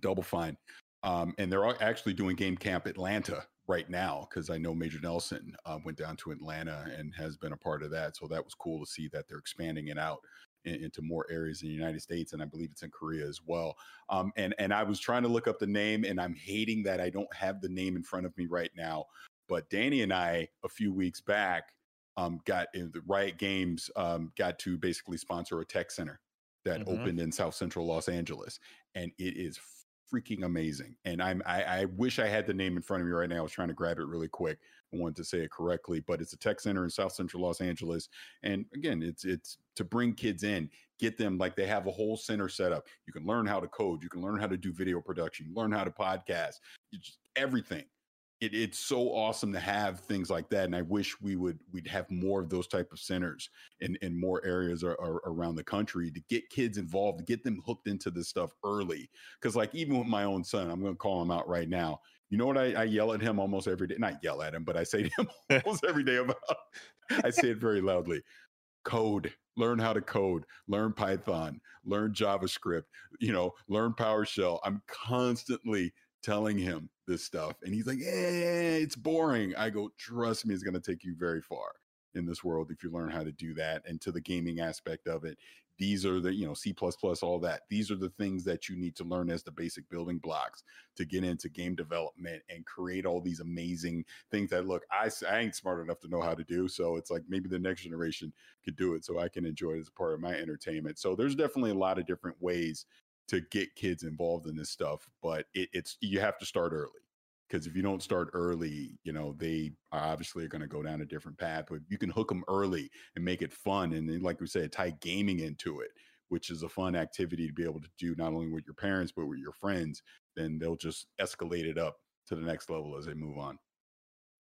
Double Fine. Um, and they're actually doing Game Camp Atlanta right now because I know Major Nelson uh, went down to Atlanta and has been a part of that. So that was cool to see that they're expanding it out in, into more areas in the United States, and I believe it's in Korea as well. Um, and and I was trying to look up the name, and I'm hating that I don't have the name in front of me right now. But Danny and I, a few weeks back, um, got in the Riot Games um, got to basically sponsor a tech center that mm-hmm. opened in South Central Los Angeles, and it is freaking amazing. And I'm I, I, wish I had the name in front of me right now. I was trying to grab it really quick. I wanted to say it correctly, but it's a tech center in South Central Los Angeles. And again, it's it's to bring kids in, get them like they have a whole center set up. You can learn how to code, you can learn how to do video production, learn how to podcast, just everything it, it's so awesome to have things like that and i wish we would we'd have more of those type of centers in in more areas are, are around the country to get kids involved to get them hooked into this stuff early because like even with my own son i'm going to call him out right now you know what I, I, yell at him almost every day? Not yell at him but i say to him almost every day about i say it very loudly code learn how to code learn python learn javascript you know learn powershell. I'm constantly telling him this stuff and he's like yeah it's boring. I go trust me it's going to take you very far in this world if you learn how to do that and to the gaming aspect of it. These are the you know c++ all that. These are the things that you need to learn as the basic building blocks to get into game development and create all these amazing things that look I, I ain't smart enough to know how to do so it's like maybe the next generation could do it so i can enjoy it as part of my entertainment. So there's definitely a lot of different ways to get kids involved in this stuff, but it, it's you have to start early because if you don't start early, you know they obviously are going to go down a different path. But you can hook them early and make it fun, and then like we said, tie gaming into it, which is a fun activity to be able to do not only with your parents but with your friends. Then they'll just escalate it up to the next level as they move on.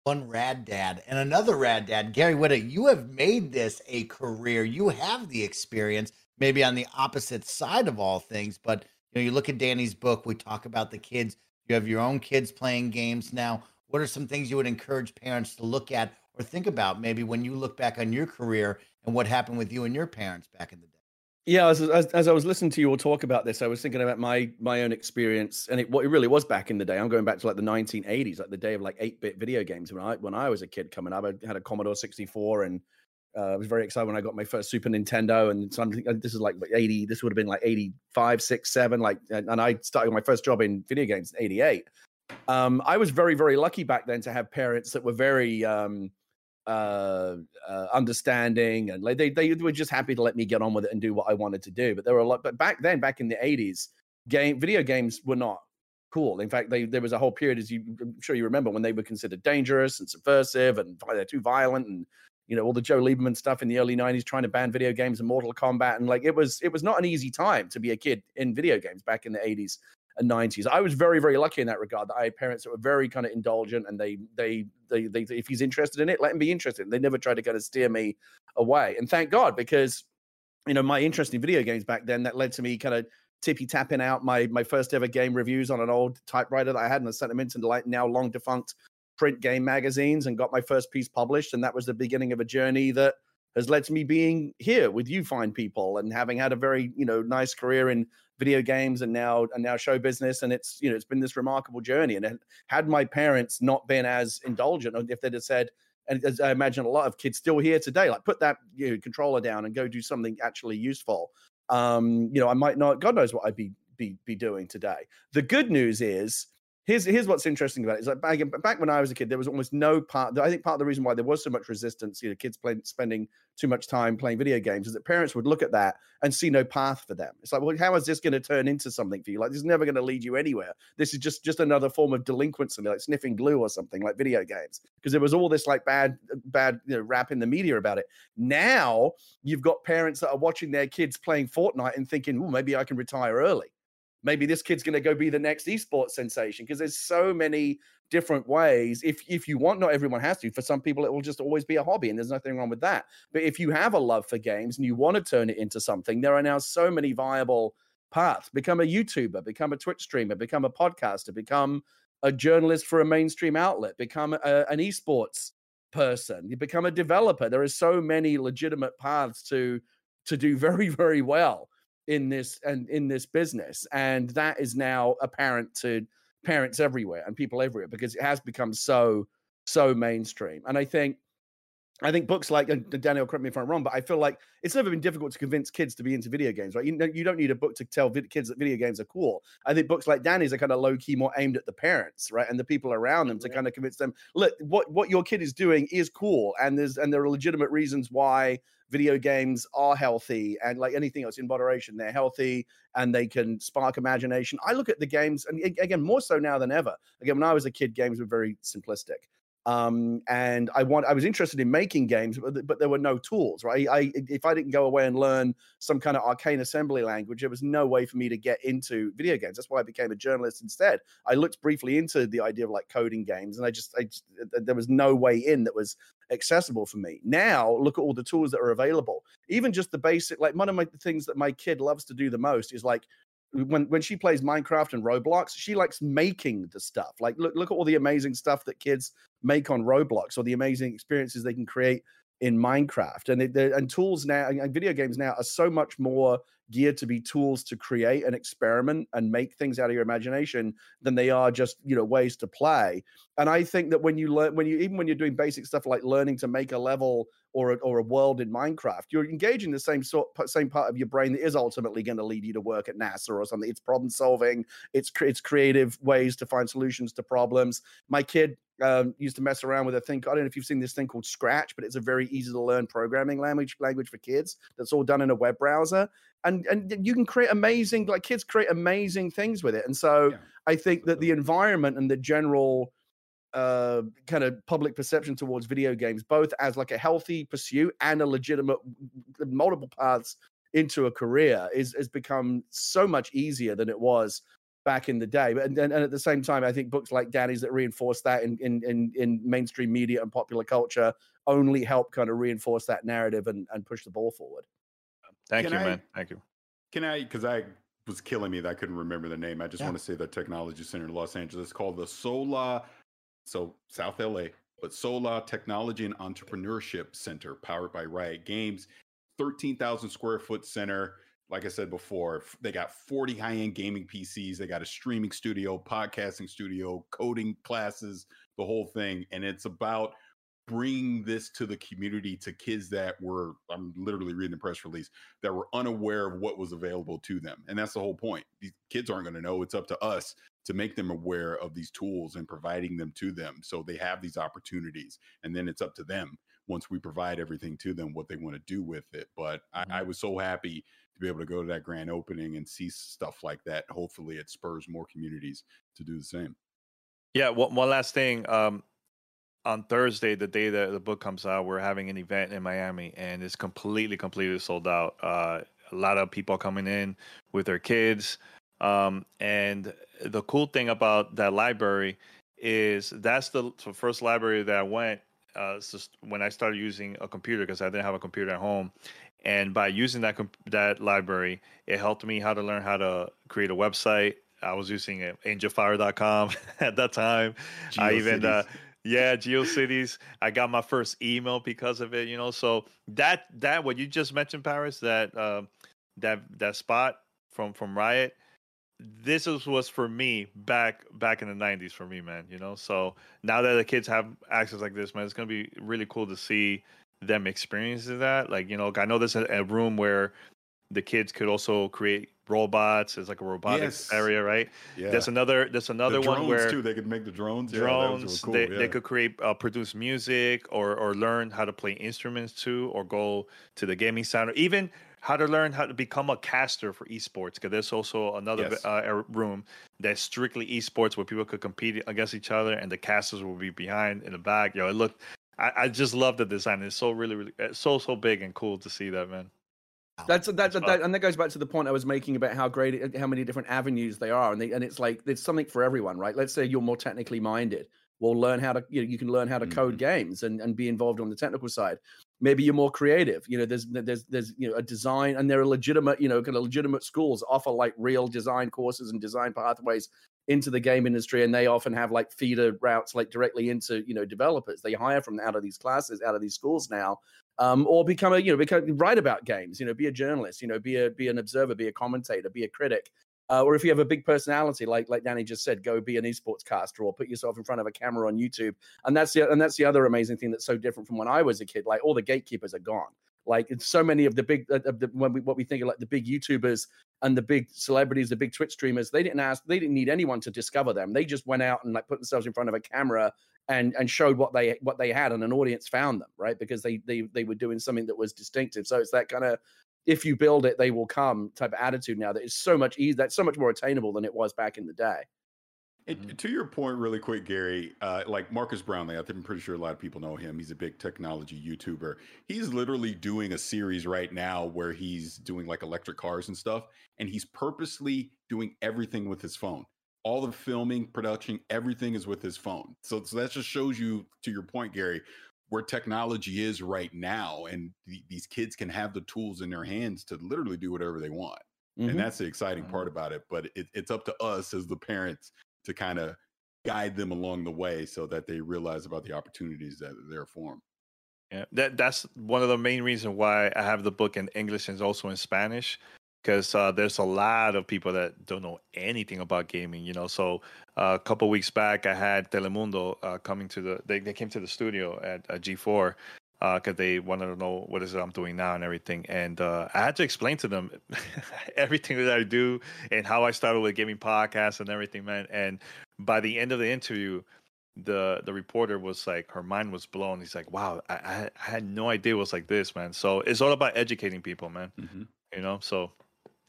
One rad dad and another rad dad, Gary Whitta. You have made this a career. You have the experience, maybe on the opposite side of all things. But you know, you look at Danny's book. We talk about the kids. You have your own kids playing games now. What are some things you would encourage parents to look at or think about, maybe when you look back on your career and what happened with you and your parents back in the day? Yeah, as, as, as I was listening to you all talk about this, I was thinking about my my own experience, and it what it really was back in the day. I'm going back to like the 1980s, like the day of like 8-bit video games. When I when I was a kid coming up, I had a Commodore 64, and uh, I was very excited when I got my first Super Nintendo. And something this is like 80. This would have been like 85, 6, 7. Like, and I started my first job in video games in 88. Um, I was very very lucky back then to have parents that were very um, uh, uh, understanding and like they they were just happy to let me get on with it and do what I wanted to do. But there were a lot. But back then, back in the eighties, game video games were not cool. In fact, they there was a whole period, as you I'm sure you remember, when they were considered dangerous and subversive and they're too violent and you know all the Joe Lieberman stuff in the early '90s, trying to ban video games and Mortal Kombat, and like it was it was not an easy time to be a kid in video games back in the '80s and 90s. I was very, very lucky in that regard that I had parents that were very kind of indulgent and they, they, they, they, if he's interested in it, let him be interested. They never tried to kind of steer me away. And thank God, because, you know, my interest in video games back then, that led to me kind of tippy tapping out my, my first ever game reviews on an old typewriter that I had and I sent them into like now long defunct print game magazines and got my first piece published. And that was the beginning of a journey that has led to me being here with you fine people and having had a very, you know, nice career in video games and now and now show business and it's you know it's been this remarkable journey and had my parents not been as indulgent or if they'd have said and as I imagine a lot of kids still here today, like put that you know, controller down and go do something actually useful. Um, you know, I might not. God knows what I'd be be be doing today. The good news is here's here's what's interesting about it is like back, back when I was a kid, there was almost no part. I think part of the reason why there was so much resistance, you know, kids playing spending too much time playing video games, is that parents would look at that and see no path for them. It's like, well, how is this going to turn into something for you? Like, this is never going to lead you anywhere. This is just just another form of delinquency, like sniffing glue or something, like video games, because there was all this like bad bad you know, rap in the media about it. Now you've got parents that are watching their kids playing Fortnite and thinking, oh, maybe I can retire early maybe this kid's going to go be the next esports sensation because there's so many different ways. If if you want not everyone has to. For some people it will just always be a hobby and there's nothing wrong with that. But if you have a love for games and you want to turn it into something there are now so many viable paths. Become a youtuber become a twitch streamer become a podcaster become a journalist for a mainstream outlet become a, an esports person you become a developer. There are so many legitimate paths to to do very very well in this and in this business and that is now apparent to parents everywhere and people everywhere because it has become so so mainstream and i think I think books like and Daniel, correct me if I'm wrong, but I feel like it's never been difficult to convince kids to be into video games, right? You know, you don't need a book to tell vid- kids that video games are cool. I think books like Danny's are kind of low key, more aimed at the parents, right, and the people around them to kind of convince them, look, what what your kid is doing is cool, and there's and there are legitimate reasons why video games are healthy, and like anything else in moderation, they're healthy and they can spark imagination. I look at the games, and again, more so now than ever. Again, when I was a kid, games were very simplistic um, and I want I was interested in making games, but, but there were no tools, right? I if I didn't go away and learn some kind of arcane assembly language, there was no way for me to get into video games. That's why I became a journalist instead. I looked briefly into the idea of like coding games, and I just, I just there was no way in that was accessible for me. Now look at all the tools that are available. Even just the basic, like one of my things that my kid loves to do the most is like when when she plays Minecraft and Roblox, she likes making the stuff. Like look look at all the amazing stuff that kids make on Roblox or the amazing experiences they can create in Minecraft. And it, and tools now and video games now are so much more geared to be tools to create and experiment and make things out of your imagination than they are just you know ways to play. And I think that when you learn when you even when you're doing basic stuff like learning to make a level or a, or a world in Minecraft, you're engaging the same sort same part of your brain that is ultimately going to lead you to work at NASA or something. It's problem solving. It's it's creative ways to find solutions to problems. My kid um, used to mess around with a thing. I don't know if you've seen this thing called Scratch, but it's a very easy to learn programming language language for kids. That's all done in a web browser, and and you can create amazing like kids create amazing things with it. And so Yeah, I think that the environment and the general uh, kind of public perception towards video games, both as like a healthy pursuit and a legitimate multiple paths into a career, is has become so much easier than it was back in the day. But and, and at the same time, I think books like Danny's that reinforce that in in in, in mainstream media and popular culture only help kind of reinforce that narrative and, and push the ball forward. Thank Can you, I- man. Thank you. Can I? Because I was killing me that I couldn't remember the name. I just Yeah. want to say the technology center in Los Angeles called the Sola, so South LA, but Sola Technology and Entrepreneurship Center, powered by Riot Games. Thirteen thousand square foot center. Like I said before, they got 40 high end gaming PCs. They got a streaming studio, podcasting studio, coding classes, the whole thing. And it's about bringing this to the community to kids that were, I'm literally reading the press release, that were unaware of what was available to them. And that's the whole point. These kids aren't going to know. It's up to us to make them aware of these tools and providing them to them so they have these opportunities. And then it's up to them once we provide everything to them what they want to do with it. But I, I mm-hmm. was so happy to be able to go to that grand opening and see stuff like that. Hopefully, it spurs more communities to do the same. Yeah, one, one last thing. Um, on Thursday, the day that the book comes out, we're having an event in Miami, and it's completely, completely sold out. Uh, a lot of people coming in with their kids, um, and the cool thing about that library is that's the, the first library that I went. Uh, when I started using a computer because I didn't have a computer at home, and by using that comp- that library, it helped me how to learn how to create a website. I was using uh, angelfire.com at that time. I even uh, yeah, GeoCities. I got my first email because of it. You know, so that that what you just mentioned, Paris, that um that that spot from from Riot. This is, was for me back back in the '90s for me, man. You know, so now that the kids have access like this, man, it's gonna be really cool to see them experiencing that. Like, you know, I know there's a, a room where the kids could also create robots. It's like a robotics Yes. area, right? Yeah. There's another there's another the one where too. They could make the drones. Yeah, drones they, cool, they yeah. could create uh, produce music or or learn how to play instruments too or go to the gaming center even how to learn how to become a caster for esports because there's also another Yes. uh, er- room that's strictly esports where people could compete against each other and the casters will be behind in the back yo it looked I, I just love the design it's so really really so so big and cool to see that man That's that, that, fun. that, and that goes back to the point I was making about how great, it, how many different avenues they are, and they, and it's like there's something for everyone, right? Let's say you're more technically minded, well, learn how to, you know, you can learn how to code mm-hmm. games and, and be involved on the technical side. Maybe you're more creative, you know. There's there's there's you know a design, and there are legitimate, you know, kind of legitimate schools offer like real design courses and design pathways into the game industry, and they often have like feeder routes like directly into you know developers. They hire from out of these classes, out of these schools now, um, or become a you know become write about games you know be a journalist you know be a be an observer be a commentator be a critic. Uh, or if you have a big personality like like danny just said go be an esports caster or put yourself in front of a camera on youtube. And that's the and that's the other amazing thing that's so different from when i was a kid like all the gatekeepers are gone like so many of the big uh, of the when we, what we think of like the big youtubers and the big celebrities the big twitch streamers they didn't ask they didn't need anyone to discover them. They just went out and like put themselves in front of a camera and and showed what they what they had and an audience found them right? Because they they they were doing something that was distinctive. So it's that kind of if you build it they will come type of attitude now that is so much easier, that's so much more attainable than it was back in the day And to your point, really quick, Gary, uh, like Marques Brownlee, I'm pretty sure a lot of people know him. He's a big technology YouTuber. He's literally doing a series right now where he's doing like electric cars and stuff, and he's purposely doing everything with his phone. All the filming, production, everything is with his phone. So, so that just shows you, to your point, Gary, where technology is right now, and th- these kids can have the tools in their hands to literally do whatever they want Mhm. and that's the exciting part about it but it, it's up to us as the parents to kind of guide them along the way so that they realize about the opportunities that are there for them Yeah, that that's one of the main reasons why I have the book in English and also in Spanish, because uh, there's a lot of people that don't know anything about gaming. You know, so uh, a couple weeks back, I had Telemundo uh, coming to the. They, they came to the studio at uh, G4 because they wanted to know what is it I'm doing now and everything. And uh, I had to explain to them everything that I do and how I started with gaming podcasts and everything, man. And by the end of the interview, the the reporter was like, her mind was blown. He's like, wow, I, I, I had no idea it was like this, man. So it's all about educating people, man. hmm You know, so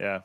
yeah.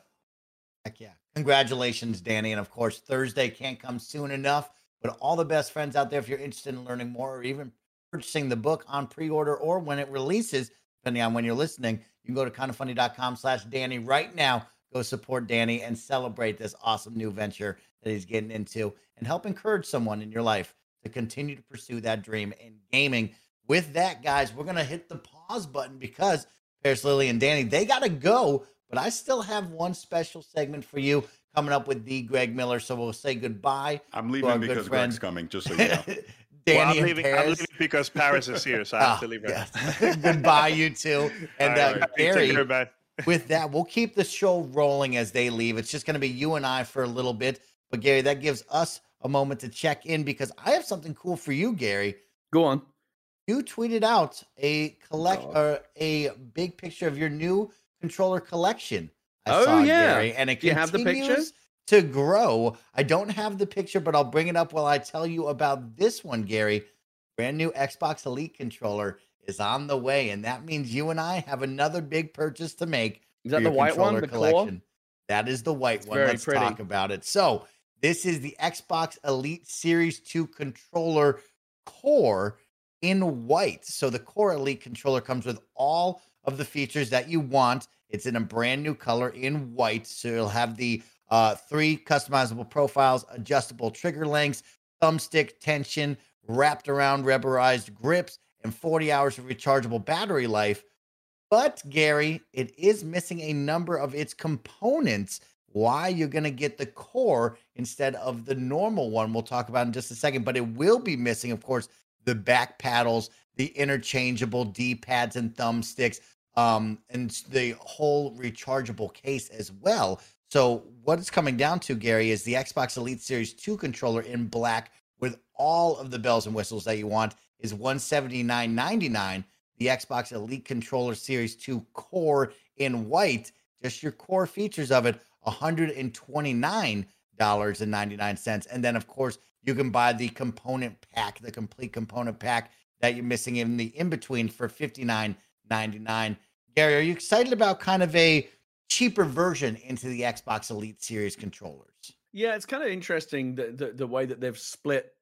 Heck yeah. Congratulations, Danny. And of course, Thursday can't come soon enough. But all the best friends out there, if you're interested in learning more or even purchasing the book on pre-order or when it releases, depending on when you're listening, you can go to kindafunny.com slash Danny right now. Go support Danny and celebrate this awesome new venture that he's getting into and help encourage someone in your life to continue to pursue that dream in gaming. With that, guys, we're gonna hit the pause button because Paris Lilly and Danny, they gotta go, but I still have one special segment for you coming up with the Greg Miller. So we'll say goodbye. I'm leaving because friend. Greg's coming, just so you know. Danny well, I'm leaving, I'm leaving because Paris is here, so I have Ah, to leave. yes. goodbye, you two. And All uh, right, Gary, care, with that, we'll keep the show rolling as they leave. It's just going to be you and I for a little bit. But Gary, that gives us a moment to check in because I have something cool for you, Gary. Go on. You tweeted out a collect God. or a big picture of your new controller collection. I Oh, saw, yeah. Gary, and it Do you have the picture? To grow. I don't have the picture, but I'll bring it up while I tell you about this one, Gary. Brand new Xbox Elite controller is on the way, and that means you and I have another big purchase to make Is that the white one? The core? That is the white It's one. Let's pretty. talk about it. So, this is the Xbox Elite Series 2 controller core in white. So, the core Elite controller comes with all of the features that you want. It's in a brand new color in white. So, you'll have the uh, three customizable profiles, adjustable trigger lengths, thumbstick tension, wrapped around rubberized grips, and 40 hours of rechargeable battery life. But Gary, it is missing a number of its components. Why you're going to get the core instead of the normal one, we'll talk about in just a second. But it will be missing, of course, the back paddles, the interchangeable D pads and thumbsticks, um, and the whole rechargeable case as well. So, what it's coming down to, Gary, is the Xbox Elite Series 2 controller in black with all of the bells and whistles that you want is 179.99 the Xbox Elite Controller Series 2 Core in white, just your core features of it, $129.99. And then, of course, you can buy the component pack, the complete component pack that you're missing in the in between for $59.99. Gary, are you excited about kind of a cheaper version into the Xbox Elite Series controllers? Yeah, it's kind of interesting the, the the way that they've split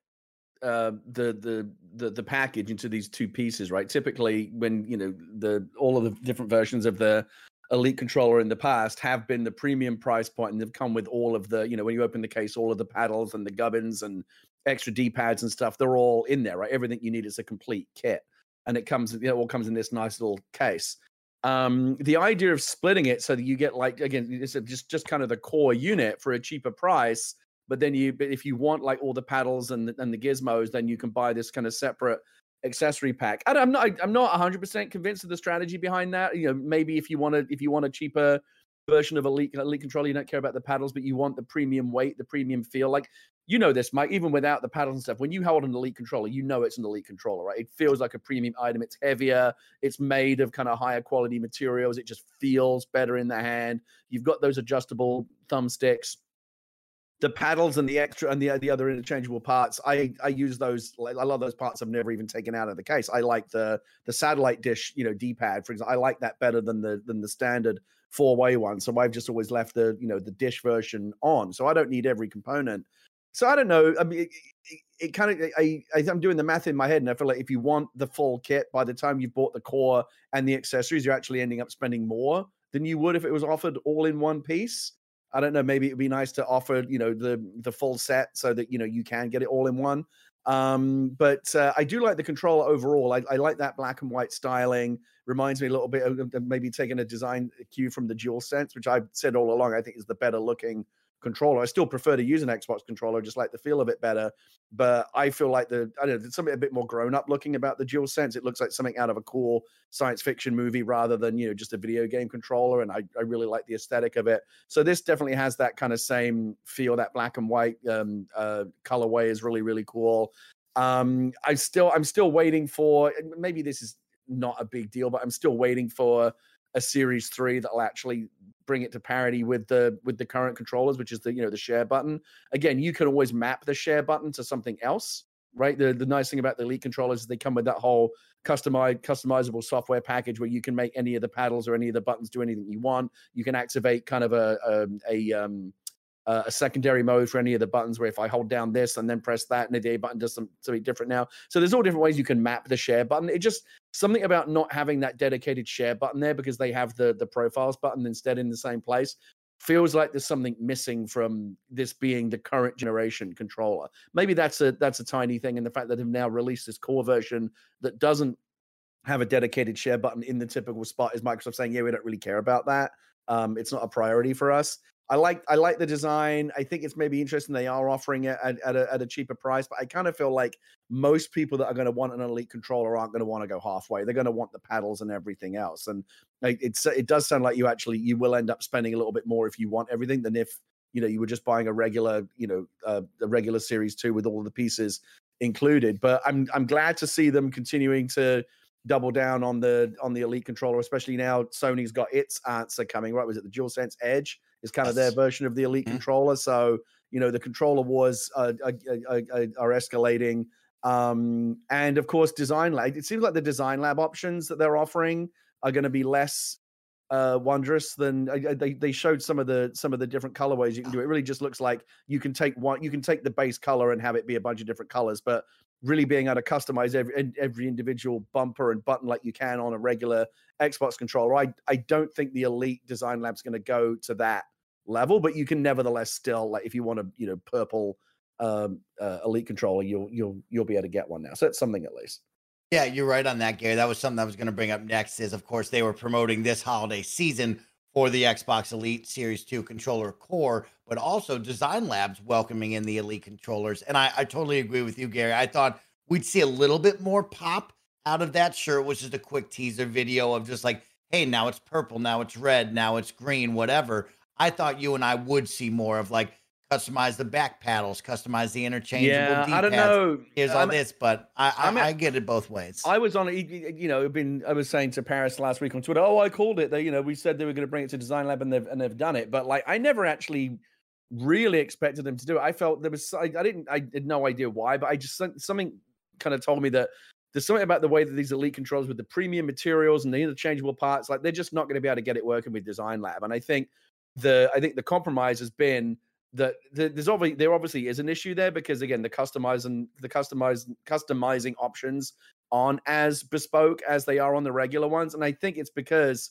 uh, the the the the package into these two pieces, right? Typically, when you know the all of the different versions of the Elite controller in the past have been the premium price point, and they've come with all of the you know when you open the case, all of the paddles and the gubbins and extra D pads and stuff. They're all in there, right? Everything you need is a complete kit, and it comes you know all comes in this nice little case um the idea of splitting it so that you get like again it's just just kind of the core unit for a cheaper price but then you but if you want like all the paddles and the, and the gizmos then you can buy this kind of separate accessory pack. I, don't- i'm not i'm not 100% convinced of the strategy behind that you know maybe if you want to if you want a cheaper version of elite elite controller you don't care about the paddles but you want the premium weight the premium feel like you know this mike even without the paddles and stuff when you hold an elite controller you know it's an elite controller right it feels like a premium item it's heavier it's made of kind of higher quality materials. It just feels better in the hand. You've got those adjustable thumbsticks. The paddles and the extra and the the other interchangeable parts. I I use those. I love those parts. I've never even taken out of the case. I like the the satellite dish, you know, D pad for example. I like that better than the than the standard four way one. So I've just always left the you know the dish version on. So I don't need every component. So I don't know. I mean, it, it, it kind of I, I I'm doing the math in my head, and I feel like if you want the full kit, by the time you've bought the core and the accessories, you're actually ending up spending more than you would if it was offered all in one piece. I don't know. Maybe it'd be nice to offer you know the the full set so that you know you can get it all in one. Um, but uh, I do like the controller overall. I, I like that black and white styling. Reminds me a little bit of maybe taking a design cue from the DualSense, which I've said all along. I think is the better looking controller. I still prefer to use an Xbox controller, just like the feel of it better. But I feel like the I don't know, something a bit more grown up looking about the DualSense. It looks like something out of a cool science fiction movie rather than you know just a video game controller. And I, I really like the aesthetic of it. So this definitely has that kind of same feel. That black and white um, uh, colorway is really really cool. Um, I still I'm still waiting for maybe this is not a big deal, but I'm still waiting for a series three that'll actually bring it to parity with the with the current controllers, which is the you know the share button. Again, you can always map the share button to something else. right? The the nice thing about the Elite controllers is they come with that whole customized customizable software package where you can make any of the paddles or any of the buttons do anything you want. You can activate kind of a um, a, a um uh, a secondary mode for any of the buttons where if I hold down this and then press that and the A button does some, something different now. So there's all different ways you can map the share button. It just something about not having that dedicated share button there because they have the the profiles button instead in the same place feels like there's something missing from this being the current generation controller. Maybe that's a that's a tiny thing in the fact that they've now released this core version that doesn't have a dedicated share button in the typical spot is Microsoft saying, yeah, we don't really care about that. Um, it's not a priority for us. I like I like the design. I think it's maybe interesting they are offering it at, at, a, at a cheaper price, but I kind of feel like most people that are going to want an elite controller aren't going to want to go halfway. They're going to want the paddles and everything else. And it's it does sound like you actually you will end up spending a little bit more if you want everything than if you know you were just buying a regular you know uh, a regular series two with all the pieces included. But I'm I'm glad to see them continuing to double down on the on the elite controller, especially now Sony's got its answer coming. Right? Was it the DualSense Edge? Is kind of their version of the elite mm-hmm. controller. So you know the controller wars are, are, are, are escalating, um, and of course design lab. It seems like the design lab options that they're offering are going to be less uh, wondrous than uh, they they showed some of the some of the different colorways you can do. It really just looks like you can take one, you can take the base color and have it be a bunch of different colors, but really being able to customize every every individual bumper and button like you can on a regular Xbox controller. I I don't think the Elite Design Lab's going to go to that level, but you can nevertheless still like if you want a you know purple um, uh, Elite controller, you'll you'll you'll be able to get one now. So it's something at least. Yeah, you're right on that, Gary. That was something I was going to bring up next. Is of course they were promoting this holiday season for the Xbox Elite Series 2 controller core, but also Design Labs welcoming in the Elite controllers. And I, I totally agree with you, Gary. I thought we'd see a little bit more pop out of that. shirt, was just a quick teaser video of just like, hey, now it's purple, now it's red, now it's green, whatever. I thought you and I would see more of like customize the back paddles, customize the interchangeable. Yeah, D-pads. I don't know. Here's all I'm, this, but I I, I, get it both ways. I was on, you know, been I was saying to Paris last week on Twitter. Oh, I called it. They, you know, we said they were going to bring it to Design Lab, and they've and they've done it. But like, I never actually really expected them to do it. I felt there was, I, I didn't, I had no idea why, but I just something kind of told me that there's something about the way that these elite controls with the premium materials and the interchangeable parts, like they're just not going to be able to get it working with Design Lab. And I think the I think the compromise has been that there's obviously there obviously is an issue there because again the customizing the customizing customizing options aren't as bespoke as they are on the regular ones. And i think it's because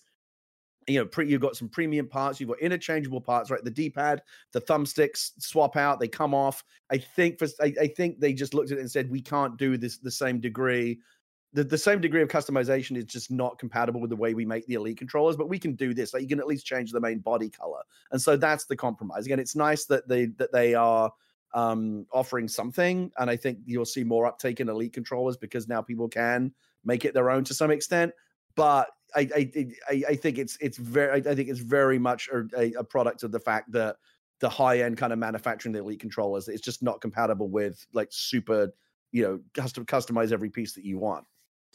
you know pre, you've got some premium parts you've got interchangeable parts right? The d-pad the thumbsticks swap out they come off. I think for I, I think they just looked at it and said we can't do this the same degree the, the same degree of customization is just not compatible with the way we make the elite controllers but we can do this. Like you can at least change the main body color. And so that's the compromise. Again it's nice that they that they are um offering something and i think you'll see more uptake in elite controllers because now people can make it their own to some extent. But i i i, think it's it's very i think it's very much a, a product of the fact that the high end kind of manufacturing the elite controllers it's just not compatible with like super you know custom customize every piece that you want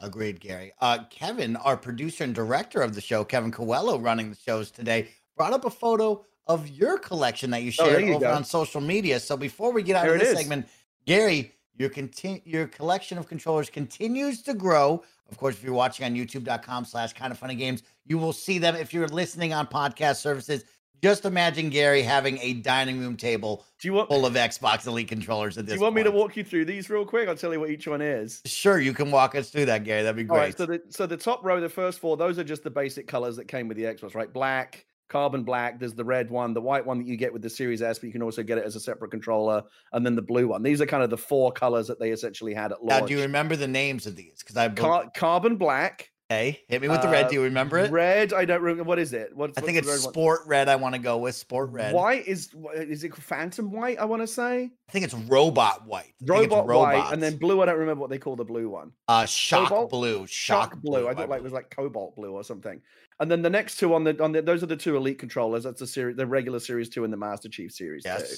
Agreed, Gary. Uh, Kevin, our producer and director of the show, Kevin Coello, running the shows today, brought up a photo of your collection that you oh, shared oh, you over go. on social media. So before we get out there of this segment, Gary, your conti- your collection of controllers continues to grow. Of course, if you're watching on youtube.com slash kind of funny games, you will see them. If you're listening on podcast services, just imagine Gary having a dining room table do you want, full of Xbox Elite controllers at this Do you want point. me to walk you through these real quick? I'll tell you what each one is. Sure, you can walk us through that, Gary. That'd be great. All right, so the so the top row, the first four, those are just the basic colors that came with the Xbox, right? Black, carbon black, there's the red one, the white one that you get with the Series S, but you can also get it as a separate controller, and then the blue one. These are kind of the four colors that they essentially had at launch. Now, do you remember the names of these? Because I Car- carbon black, Hey, hit me with the red. Do you uh, remember it? Red. I don't remember. What is it? What's, I think it's sport one? red. I want to go with sport red. White is is it phantom white? I want to say. I think it's robot white. Robot white, and then blue. I don't remember what they call the blue one. Uh, shock cobalt? blue. Shock, shock blue. blue. I thought like it was like cobalt blue or something. And then the next two on the on the those are the two elite controllers. That's the series, the regular series two and the Master Chief series yes. two.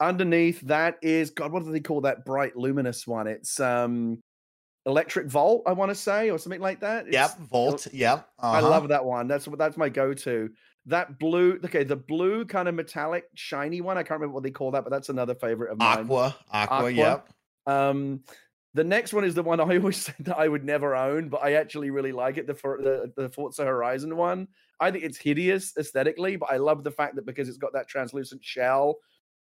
Underneath that is God. What do they call that bright luminous one? It's um Electric Volt, I want to say, or something like that. It's, yep, Volt. Yep. Uh-huh. I love that one. That's that's my go-to. That blue, okay, the blue kind of metallic, shiny one. I can't remember what they call that, but that's another favorite of mine. Aqua, Aqua, Aqua. yep. Um, the next one is the one I always said that I would never own, but I actually really like it. The For- the, the Forza Horizon one. I think it's hideous aesthetically, but I love the fact that because it's got that translucent shell,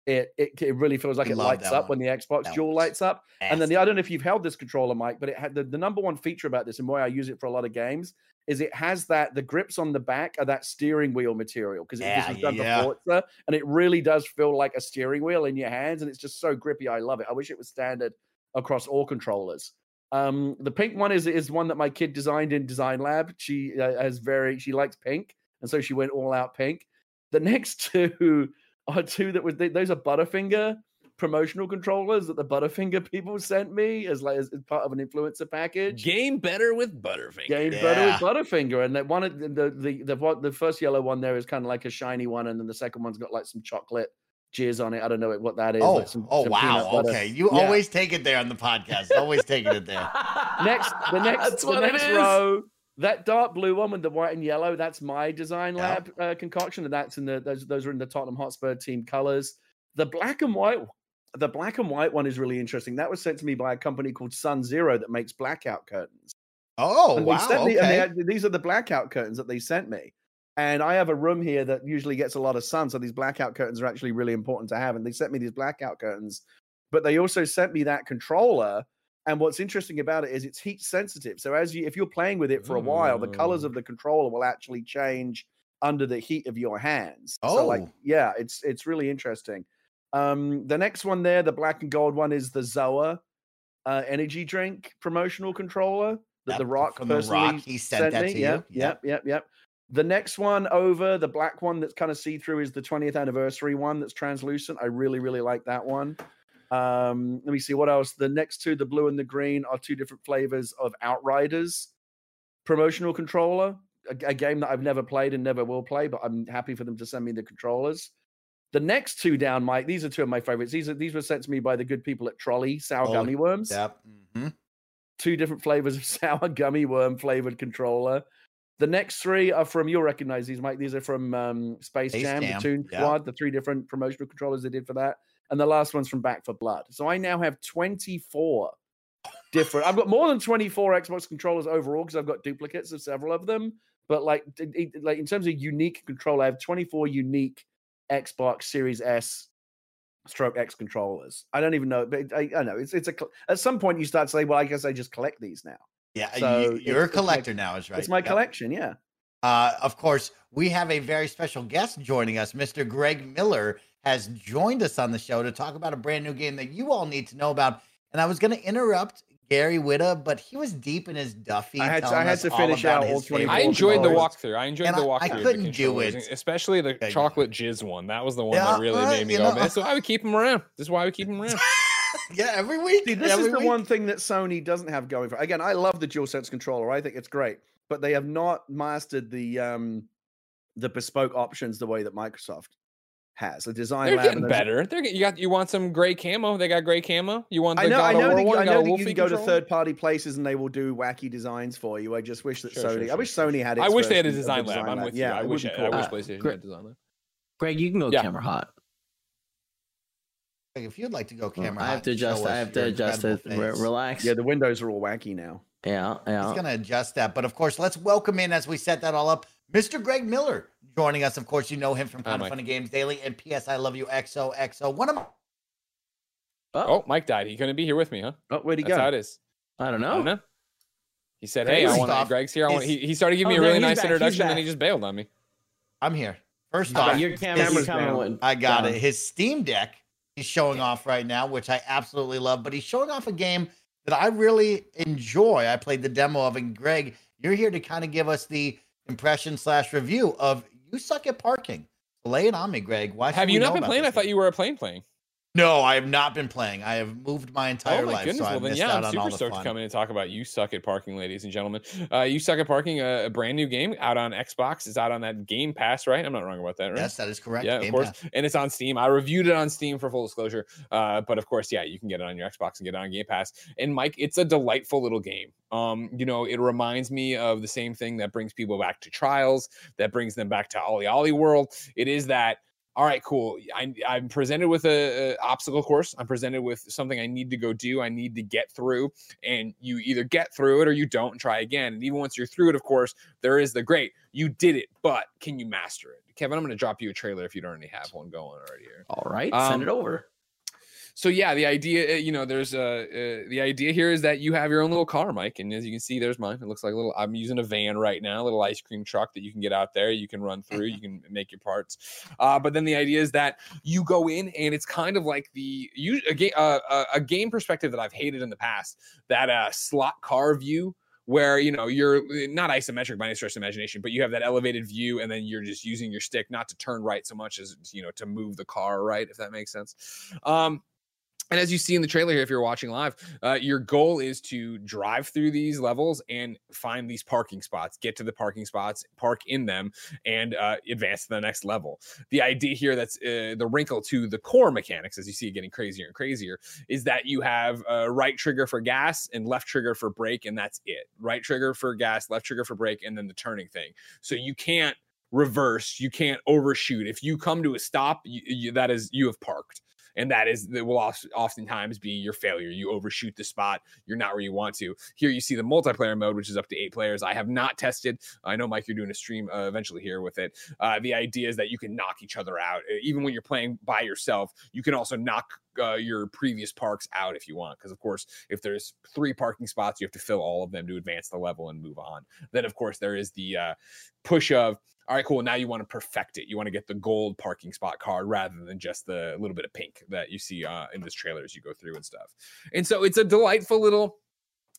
it it, it really feels like it love lights up one. when the Xbox That Dual lights up. And then the, I don't know if you've held this controller, Mike, but it had the, the number one feature about this and why I use it for a lot of games is it has that the grips on the back are that steering wheel material because it, Yeah, this is done yeah. for Forza and it really does feel like a steering wheel in your hands and it's just so grippy. I love it. I wish it was standard across all controllers. Um, the pink one is is one that my kid designed in Design Lab. She uh, has very she likes pink and so she went all out pink. The next two are two that was those are Butterfinger promotional controllers that the Butterfinger people sent me as like as, as part of an influencer package. Game better with Butterfinger. Game better with Butterfinger, and that one of the the the the, first yellow one there is kind of like a shiny one, and then the second one's got like some chocolate jizz on it. I don't know what that is. Oh, like some- oh some wow. Okay. You Yeah. always take it there on the podcast. Always taking it there. next the next the next row that dark blue one with the white and yellow that's my design Yeah. lab uh, concoction and that's in the those those are in the Tottenham Hotspur team colors the black and white the black and white one is really interesting that was sent to me by a company called Sun Zero that makes blackout curtains Oh and wow. they sent me, and they had, these are the blackout curtains that they sent me. And I have a room here that usually gets a lot of sun, so these blackout curtains are actually really important to have. And they sent me these blackout curtains, but they also sent me that controller. And what's interesting about it is it's heat sensitive. So as you, if you're playing with it for a while, the colors Mm. of the controller will actually change under the heat of your hands. So like, Oh. yeah, it's it's really interesting. Um, the next one there, the black and gold one, is the Zoa uh, energy drink promotional controller that Yep, the Rock from The personally Rock, he sent that me. to yep, you. Yep, yep, yep. The next one over, the black one that's kind of see through, is the 20th anniversary one that's translucent. I really, really like that one. Um, let me see what else. The next two, the blue and the green, are two different flavors of Outriders promotional controller, a, a game that I've never played and never will play, but I'm happy for them to send me the controllers. The next two down, Mike, these are two of my favorites. These are these were sent to me by the good people at Trolli Sour Oh, Gummy Worms Yep. mhm. two different flavors of sour gummy worm flavored controller. The next three are from you'll recognize these, Mike. These are from um, Space, Space Jam, Jam, the Toon yeah. Squad, the three different promotional controllers they did for that. And the last one's from Back 4 Blood. So I now have 24 different. I've got more than 24 Xbox controllers overall because I've got duplicates of several of them. But like, like in terms of unique controller, I have 24 unique Xbox Series S stroke X controllers. I don't even know, but I, I know it's it's a at some point you start to say, well, I guess I just collect these now. Yeah. So you, you're a collector now, is right. It's my collection, yeah. Uh, of course, we have a very special guest joining us. Mr. Greg Miller has joined us on the show to talk about a brand new game that you all need to know about. And I was going to interrupt Gary Whitta, but he was deep in his Duffy. I had to- I had to finish out all his 24 I enjoyed the walkthrough. I enjoyed And the walkthrough. I of the couldn't do it. especially the Okay. chocolate jizz one. That was the one Yeah, that really uh, made me go. know- Man, so I would keep him around. This is why we keep him around. Yeah, every week. See, this every is the week. one thing that Sony doesn't have going for. Again, I love the DualSense controller. I think it's great, but they have not mastered the um the bespoke options the way that Microsoft has. The design They're lab getting better. They're get- you got you want some gray camo? They got gray camo. You want the I know, I know, of War that, you- one? I know that you can go to third party places and they will do wacky designs for you. I just wish that Sure, Sony. sure, I sure, wish Sony had. It i wish they had a version of design lab. I'm lab. with yeah, you. I wish would I, be I cool. wish Uh, PlayStation Gre- had design lab. Greg, you can go Yeah. camera hot. If you'd like to go Well, camera, I have to and show adjust. I have to adjust it. incredible Re- relax. Yeah, the windows are all wacky now. Yeah, yeah. He's going to adjust that. But of course, let's welcome in as we set that all up, Mr. Greg Miller joining us. Of course, you know him from Hi, Kind of Funny Games Daily and PS I Love You XOXO. One of my Oh, Mike died. He couldn't be here with me, huh? Oh, where'd he That's go? how it is. I don't I know. don't know. He said, Hey, "Hey, I want off, Greg's here. I want." is- He, he started giving oh, me Oh, a really nice back, introduction, and then he just bailed on me. I'm here. First off, your camera, his- your went I got down. it. His Steam Deck he's showing off right now, which I absolutely love. But he's showing off a game that I really enjoy. I played the demo of, and Greg, you're here to kind of give us the impression slash review of you suck at parking. Lay it on me, Greg. Why Have you not been playing? I thought you were a plane playing. No, I have not been playing. I have moved my entire oh my life, goodness! so well, then missed yeah, out I'm on super all the stoked fun. to come in and talk about you suck at parking, ladies and gentlemen. Uh, you suck at parking, a, a brand new game out on Xbox. It's out on that Game Pass, right? I'm not wrong about that, right? Yes, that is correct. Yeah, Game of course. Pass. And it's on Steam. I reviewed it on Steam for full disclosure. Uh, but of course, yeah, you can get it on your Xbox and get it on Game Pass. And Mike, it's a delightful little game. Um, you know, it reminds me of the same thing that brings people back to Trials, that brings them back to OlliOlli World. It is that all right, cool. I, I'm presented with a, a, obstacle course. I'm presented with something I need to go do. I need to get through, and you either get through it or you don't and try again. And even once you're through it, of course, there is the great. You did it, but can you master it? Kevin, I'm going to drop you a trailer if you don't already have one going already here. All right, Um, send it over. So yeah, the idea, uh, you know, there's a uh, the idea here is that you have your own little car, Mike, and as you can see, there's mine. It looks like a little. I'm using a van right now, a little ice cream truck that you can get out there. You can run through. You can make your parts. Uh, but then the idea is that you go in, and it's kind of like the you a game uh, a- a game perspective that I've hated in the past. That uh, slot car view where you know you're not isometric by any stretch of imagination, but you have that elevated view, and then you're just using your stick not to turn right so much as you know to move the car right, if that makes sense. Um, and as you see in the trailer here, if you're watching live, uh, your goal is to drive through these levels and find these parking spots, get to the parking spots, park in them, and uh, advance to the next level. The idea here that's uh, the wrinkle to the core mechanics, as you see it getting crazier and crazier, is that you have a right trigger for gas and left trigger for brake, and that's it. Right trigger for gas, left trigger for brake, and then the turning thing. So you can't reverse, you can't overshoot. If you come to a stop, you, you, that is you have parked and that is that will oft- oftentimes be your failure. You overshoot the spot. You're not where you want to. Here you see the multiplayer mode, which is up to eight players. I have not tested. I know Mike, you're doing a stream uh, eventually here with it. Uh, the idea is that you can knock each other out, Uh, even when you're playing by yourself. You can also knock uh, your previous parks out if you want, because of course, if there's three parking spots, you have to fill all of them to advance the level and move on. Then, of course, there is the uh, push of all right, cool. Now you want to perfect it. You want to get the gold parking spot card rather than just the little bit of pink that you see uh, in this trailer as you go through and stuff. And so it's a delightful little,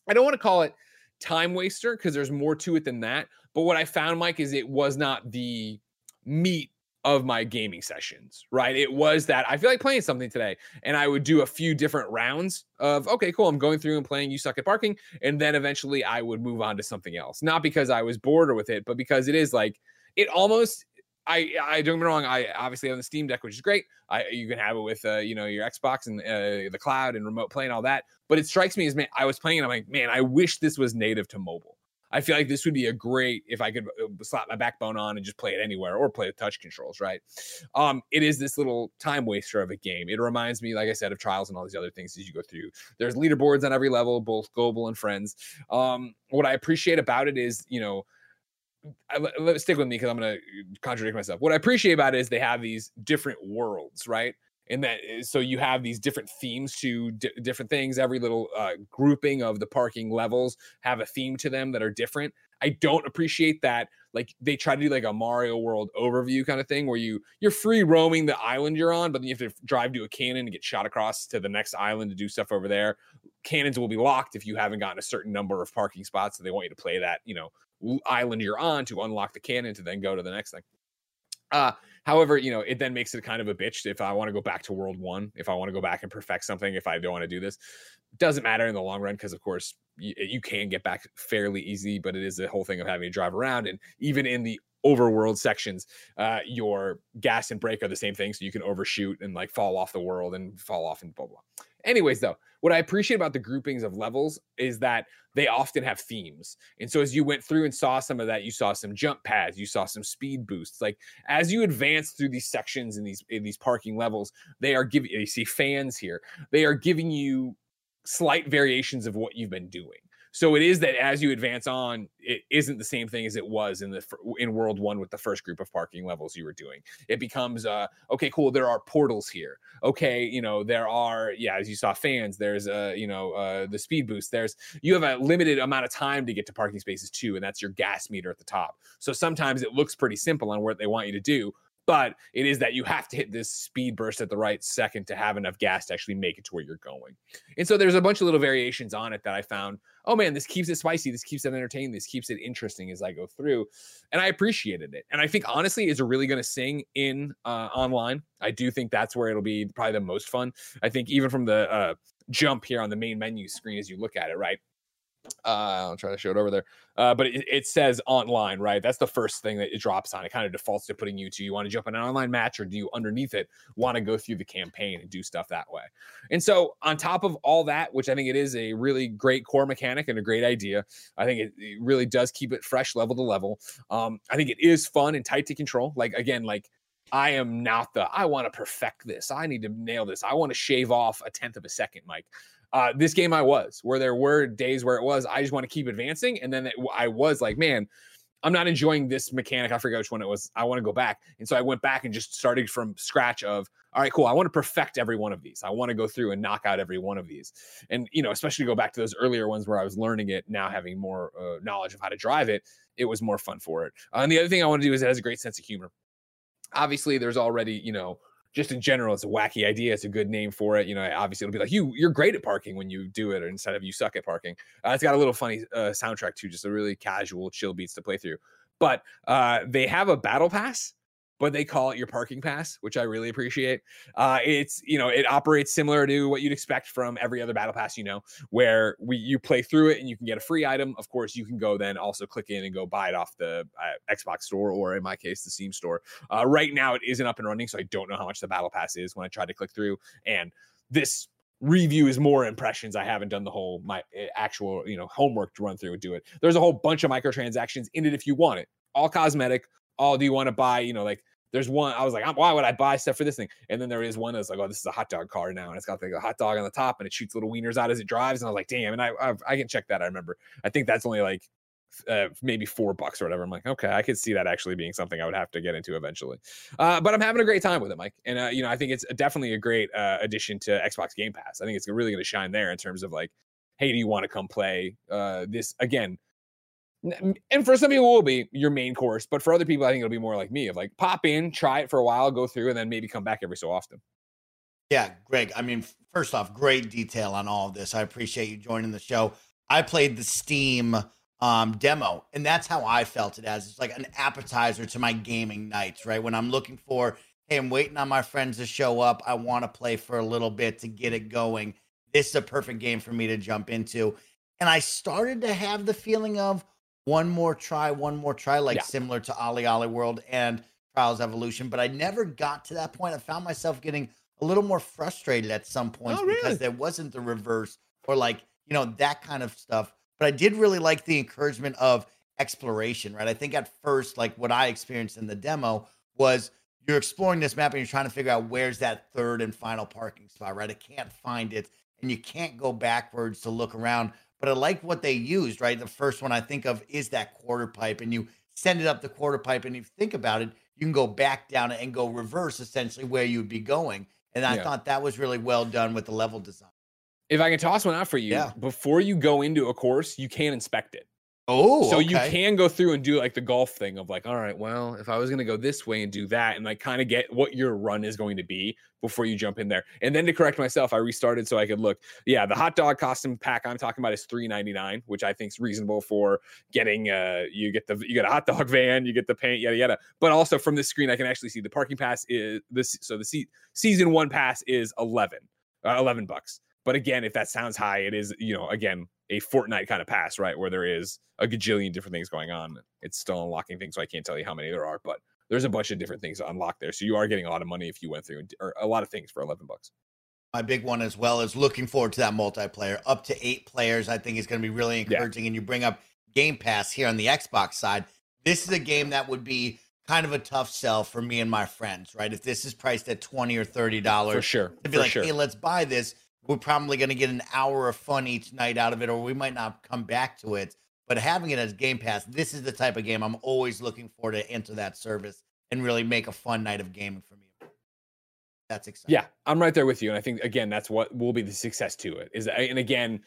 I don't want to call it time waster because there's more to it than that. But what I found, Mike, is it was not the meat of my gaming sessions, right? It was that I feel like playing something today and I would do a few different rounds of, okay, cool, I'm going through and playing You Suck at Parking. And then eventually I would move on to something else. Not because I was bored or with it, but because it is like, it almost I I don't get me wrong. I obviously have the Steam Deck, which is great. I you can have it with uh, you know your Xbox and uh, the cloud and remote play and all that. But it strikes me as man, I was playing and I'm like, man, I wish this was native to mobile. I feel like this would be a great if I could uh, slap my backbone on and just play it anywhere or play with touch controls, right? Um, it is this little time waster of a game. It reminds me, like I said, of Trials and all these other things as you go through. There's leaderboards on every level, both global and friends. Um, what I appreciate about it is, you know, I, let, stick with me because I'm going to contradict myself. What I appreciate about it is they have these different worlds, right? And that so you have these different themes to di- different things. Every little uh, grouping of the parking levels have a theme to them that are different. I don't appreciate that. Like they try to do like a Mario World overview kind of thing where you you're free roaming the island you're on, but then you have to drive to a cannon and get shot across to the next island to do stuff over there. Cannons will be locked if you haven't gotten a certain number of parking spots, so they want you to play that you know island you're on to unlock the cannon to then go to the next thing. Uh, however, you know, it then makes it kind of a bitch if I want to go back to World One, if I want to go back and perfect something, if I don't want to do this. Doesn't matter in the long run because, of course, you, you can get back fairly easy, but it is the whole thing of having to drive around. And even in the overworld sections, uh, your gas and brake are the same thing. So you can overshoot and like fall off the world and fall off and blah, blah. Anyways, though, what I appreciate about the groupings of levels is that they often have themes. And so as you went through and saw some of that, you saw some jump pads, you saw some speed boosts. Like as you advance through these sections in these in these parking levels, they are giving you see fans here. They are giving you slight variations of what you've been doing. So it is that as you advance on, it isn't the same thing as it was in the in World One with the first group of parking levels you were doing. It becomes uh okay, cool. There are portals here. Okay, you know there are yeah, as you saw fans. There's uh you know uh the speed boost. There's you have a limited amount of time to get to parking spaces too, and that's your gas meter at the top. So sometimes it looks pretty simple on what they want you to do, but it is that you have to hit this speed burst at the right second to have enough gas to actually make it to where you're going. And so there's a bunch of little variations on it that I found. Oh man, this keeps it spicy. This keeps it entertaining. This keeps it interesting as I go through, and I appreciated it. And I think honestly, is really going to sing in uh, online? I do think that's where it'll be probably the most fun. I think even from the uh, jump here on the main menu screen as you look at it, right? Uh, I'll try to show it over there. Uh, but it, it says online, right? That's the first thing that it drops on. It kind of defaults to putting you to you want to jump in an online match or do you underneath it want to go through the campaign and do stuff that way? And so, on top of all that, which I think it is a really great core mechanic and a great idea, I think it, it really does keep it fresh level to level. Um, I think it is fun and tight to control. Like, again, like I am not the I want to perfect this. I need to nail this. I want to shave off a tenth of a second, Mike. Uh, this game I was where there were days where it was I just want to keep advancing, and then it, I was like, man, I'm not enjoying this mechanic. I forget which one it was. I want to go back. And so I went back and just started from scratch of, all right, cool. I want to perfect every one of these. I want to go through and knock out every one of these. And, you know, especially go back to those earlier ones where I was learning it, now having more uh, knowledge of how to drive it, it was more fun for it. Uh, and the other thing I want to do is it has a great sense of humor. Obviously, there's already, you know, just in general, it's a wacky idea. It's a good name for it. You know, obviously it'll be like you you're great at parking when you do it, instead of you suck at parking. Uh, it's got a little funny uh, soundtrack too, just a really casual, chill beats to play through. But uh, they have a battle pass, but they call it your parking pass, which I really appreciate. Uh, it's you know it operates similar to what you'd expect from every other battle pass, you know, where we you play through it and you can get a free item. Of course, you can go then also click in and go buy it off the uh, Xbox store or in my case the Steam store. Uh, right now it isn't up and running, so I don't know how much the battle pass is when I try to click through. And this review is more impressions. I haven't done the whole my eh, actual, you know, homework to run through and do it. There's a whole bunch of microtransactions in it if you want it. All cosmetic. All do you want to buy, you know, like there's one I was like, why would I buy stuff for this thing? And then there is one that's like, oh, this is a hot dog car now, and it's got like a hot dog on the top, and it shoots little wieners out as it drives. And I was like, damn. And I I, I can check that. I remember. I think that's only like uh, maybe four bucks or whatever. I'm like, okay, I could see that actually being something I would have to get into eventually. Uh, but I'm having a great time with it, Mike. And uh, you know, I think it's definitely a great uh, addition to Xbox Game Pass. I think it's really going to shine there in terms of like, hey, do you want to come play uh, this again? And for some people, will be your main course, but for other people, I think it'll be more like me of like pop in, try it for a while, go through, and then maybe come back every so often. Yeah, Greg. I mean, first off, great detail on all of this. I appreciate you joining the show. I played the Steam um, demo. And that's how I felt it as. It's like an appetizer to my gaming nights, right? When I'm looking for, hey, I'm waiting on my friends to show up. I want to play for a little bit to get it going. This is a perfect game for me to jump into. And I started to have the feeling of one more try, one more try, like yeah. similar to OlliOlli World and Trials Evolution. But I never got to that point. I found myself getting a little more frustrated at some points oh, really? because there wasn't the reverse or like, you know, that kind of stuff but I did really like the encouragement of exploration, right? I think at first, like what I experienced in the demo was you're exploring this map and you're trying to figure out where's that third and final parking spot, right? I can't find it and you can't go backwards to look around. But I like what they used, right? The first one I think of is that quarter pipe, and you send it up the quarter pipe, and if you think about it, you can go back down it and go reverse essentially where you'd be going. And I yeah. thought that was really well done with the level design. If I can toss one out for you, yeah. before you go into a course, you can inspect it. Oh, so okay. you can go through and do like the golf thing of like, all right, well, if I was going to go this way and do that, and like kind of get what your run is going to be before you jump in there. And then to correct myself, I restarted so I could look. Yeah, the hot dog costume pack I'm talking about is three ninety nine, which I think is reasonable for getting. Uh, you get the you get a hot dog van, you get the paint, yada yada. But also from this screen, I can actually see the parking pass is this. So the se- season one pass is eleven, uh, eleven bucks. But again, if that sounds high, it is, you know, again, a Fortnite kind of pass, right? Where there is a gajillion different things going on. It's still unlocking things, so I can't tell you how many there are, but there's a bunch of different things to unlock there. So you are getting a lot of money if you went through or a lot of things for 11 bucks. My big one as well is looking forward to that multiplayer. Up to eight players, I think is going to be really encouraging. Yeah. And you bring up Game Pass here on the Xbox side. This is a game that would be kind of a tough sell for me and my friends, right? If this is priced at 20 or $30. For sure. To be for like, sure. hey, let's buy this we're probably going to get an hour of fun each night out of it, or we might not come back to it. But having it as Game Pass, this is the type of game I'm always looking for to enter that service and really make a fun night of gaming for me. That's exciting. Yeah, I'm right there with you, and I think again that's what will be the success to it. Is and again,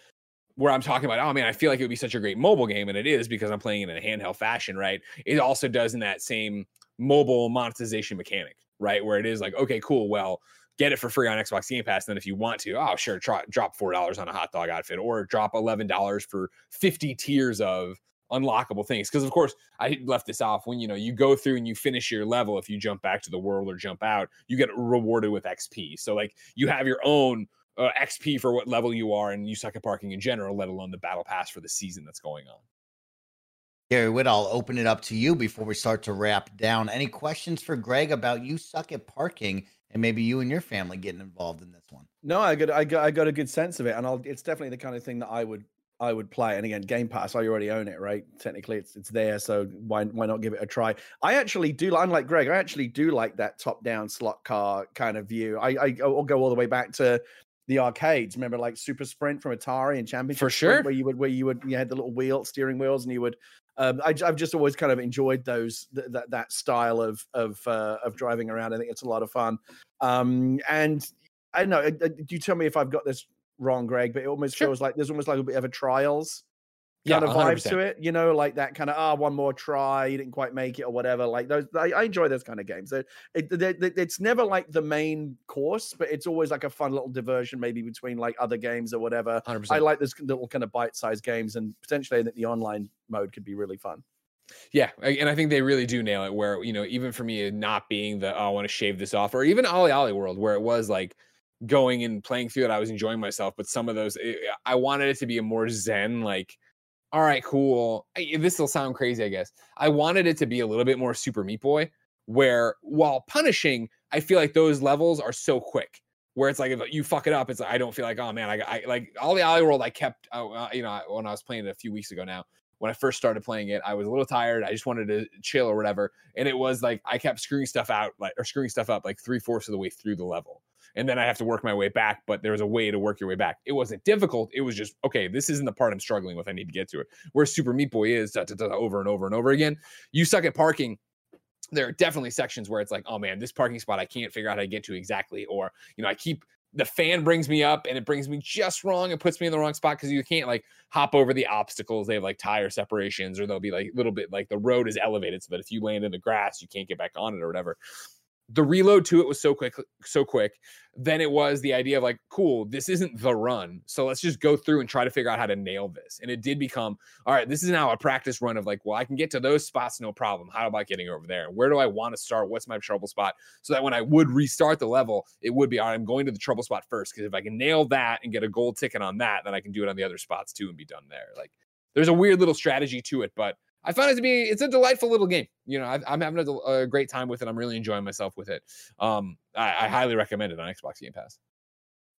where I'm talking about, oh man, I feel like it would be such a great mobile game, and it is because I'm playing it in a handheld fashion, right? It also does in that same mobile monetization mechanic, right? Where it is like, okay, cool, well, get it for free on Xbox Game Pass. And then if you want to, oh sure, try, drop four dollars on a hot dog outfit, or drop eleven dollars for fifty tiers of unlockable things. Because of course, I left this off when you know you go through and you finish your level. If you jump back to the world or jump out, you get rewarded with XP. So like you have your own uh, XP for what level you are, and you suck at parking in general, let alone the battle pass for the season that's going on. Gary Whitta, I'll open it up to you before we start to wrap down. Any questions for Greg about you suck at parking and maybe you and your family getting involved in this one. No, I got I got I got a good sense of it, and I'll, it's definitely the kind of thing that I would I would play. And again, Game Pass, I already own it, right? Technically, it's it's there, so why why not give it a try? I actually do, unlike Greg, I actually do like that top down slot car kind of view. I I will go all the way back to the arcades. Remember, like Super Sprint from Atari and Championship For Sprint, sure. where you would where you would you had the little wheel steering wheels, and you would. Um, I, have just always kind of enjoyed those th- that that style of of uh, of driving around. I think it's a lot of fun. Um, and I don't know. uh, uh, Do you tell me if I've got this wrong, Greg? But it almost Sure. feels like there's almost like a bit of a trials Yeah, kind of vibe 100%. to it. You know, like that kind of ah, one more try, you didn't quite make it or whatever. Like those, I, I enjoy those kind of games. It, it, they- it's never like the main course, but it's always like a fun little diversion, maybe between like other games or whatever. 100%. I like this little kind of bite-sized games, and potentially that the online mode could be really fun. Yeah, and I think they really do nail it. Where you know, even for me, not being the oh, I want to shave this off, or even OlliOlli World, where it was like going and playing through it, I was enjoying myself. But some of those, eh, I wanted it to be a more zen, like, all right, cool. This will sound crazy, I guess. I wanted it to be a little bit more Super Meat Boy, where while punishing, I feel like those levels are so quick. Where it's like if you fuck it up, it's like I don't feel like oh man, I, I like all the Ollie World. I kept uh, uh, you know when I was playing it a few weeks ago now when I first started playing it, I was a little tired. I just wanted to chill or whatever. And it was like I kept screwing stuff out, like or screwing stuff up like three fourths of the way through the level. And then I have to work my way back, but there was a way to work your way back. It wasn't difficult. It was just, okay, this isn't the part I'm struggling with. I need to get to it. Where Super Meat Boy is da, da, da, over and over and over again. You suck at parking. There are definitely sections where it's like, oh man, this parking spot I can't figure out how to get to exactly. Or, you know, I keep the fan brings me up and it brings me just wrong and puts me in the wrong spot because you can't like hop over the obstacles. They have like tire separations or they'll be like a little bit like the road is elevated so that if you land in the grass, you can't get back on it or whatever. The reload to it was so quick, so quick. Then it was the idea of like, cool, this isn't the run. So let's just go through and try to figure out how to nail this. And it did become, all right, this is now a practice run of like, well, I can get to those spots, no problem. How about getting over there? Where do I want to start? What's my trouble spot? So that when I would restart the level, it would be, all right, I'm going to the trouble spot first. Because if I can nail that and get a gold ticket on that, then I can do it on the other spots too and be done there. Like there's a weird little strategy to it, but I found it to be it's a delightful little game. You know, I, I'm having a, a great time with it. I'm really enjoying myself with it. Um, I, I highly recommend it on Xbox Game Pass.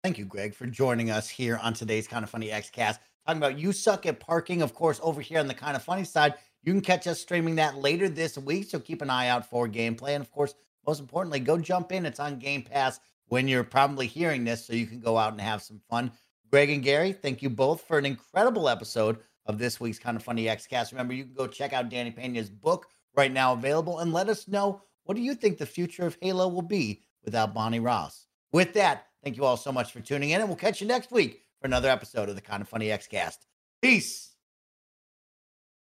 Thank you, Greg, for joining us here on today's Kind of Funny Xcast. Talking about you suck at parking, of course, over here on the Kind of Funny side. You can catch us streaming that later this week, so keep an eye out for gameplay. And of course, most importantly, go jump in. It's on Game Pass when you're probably hearing this, so you can go out and have some fun. Greg and Gary, thank you both for an incredible episode of this week's Kind of Funny Xcast. Remember, you can go check out Danny Pena's book right now available and let us know what do you think the future of Halo will be without Bonnie Ross. With that, thank you all so much for tuning in, and we'll catch you next week for another episode of the Kind of Funny Xcast. Peace.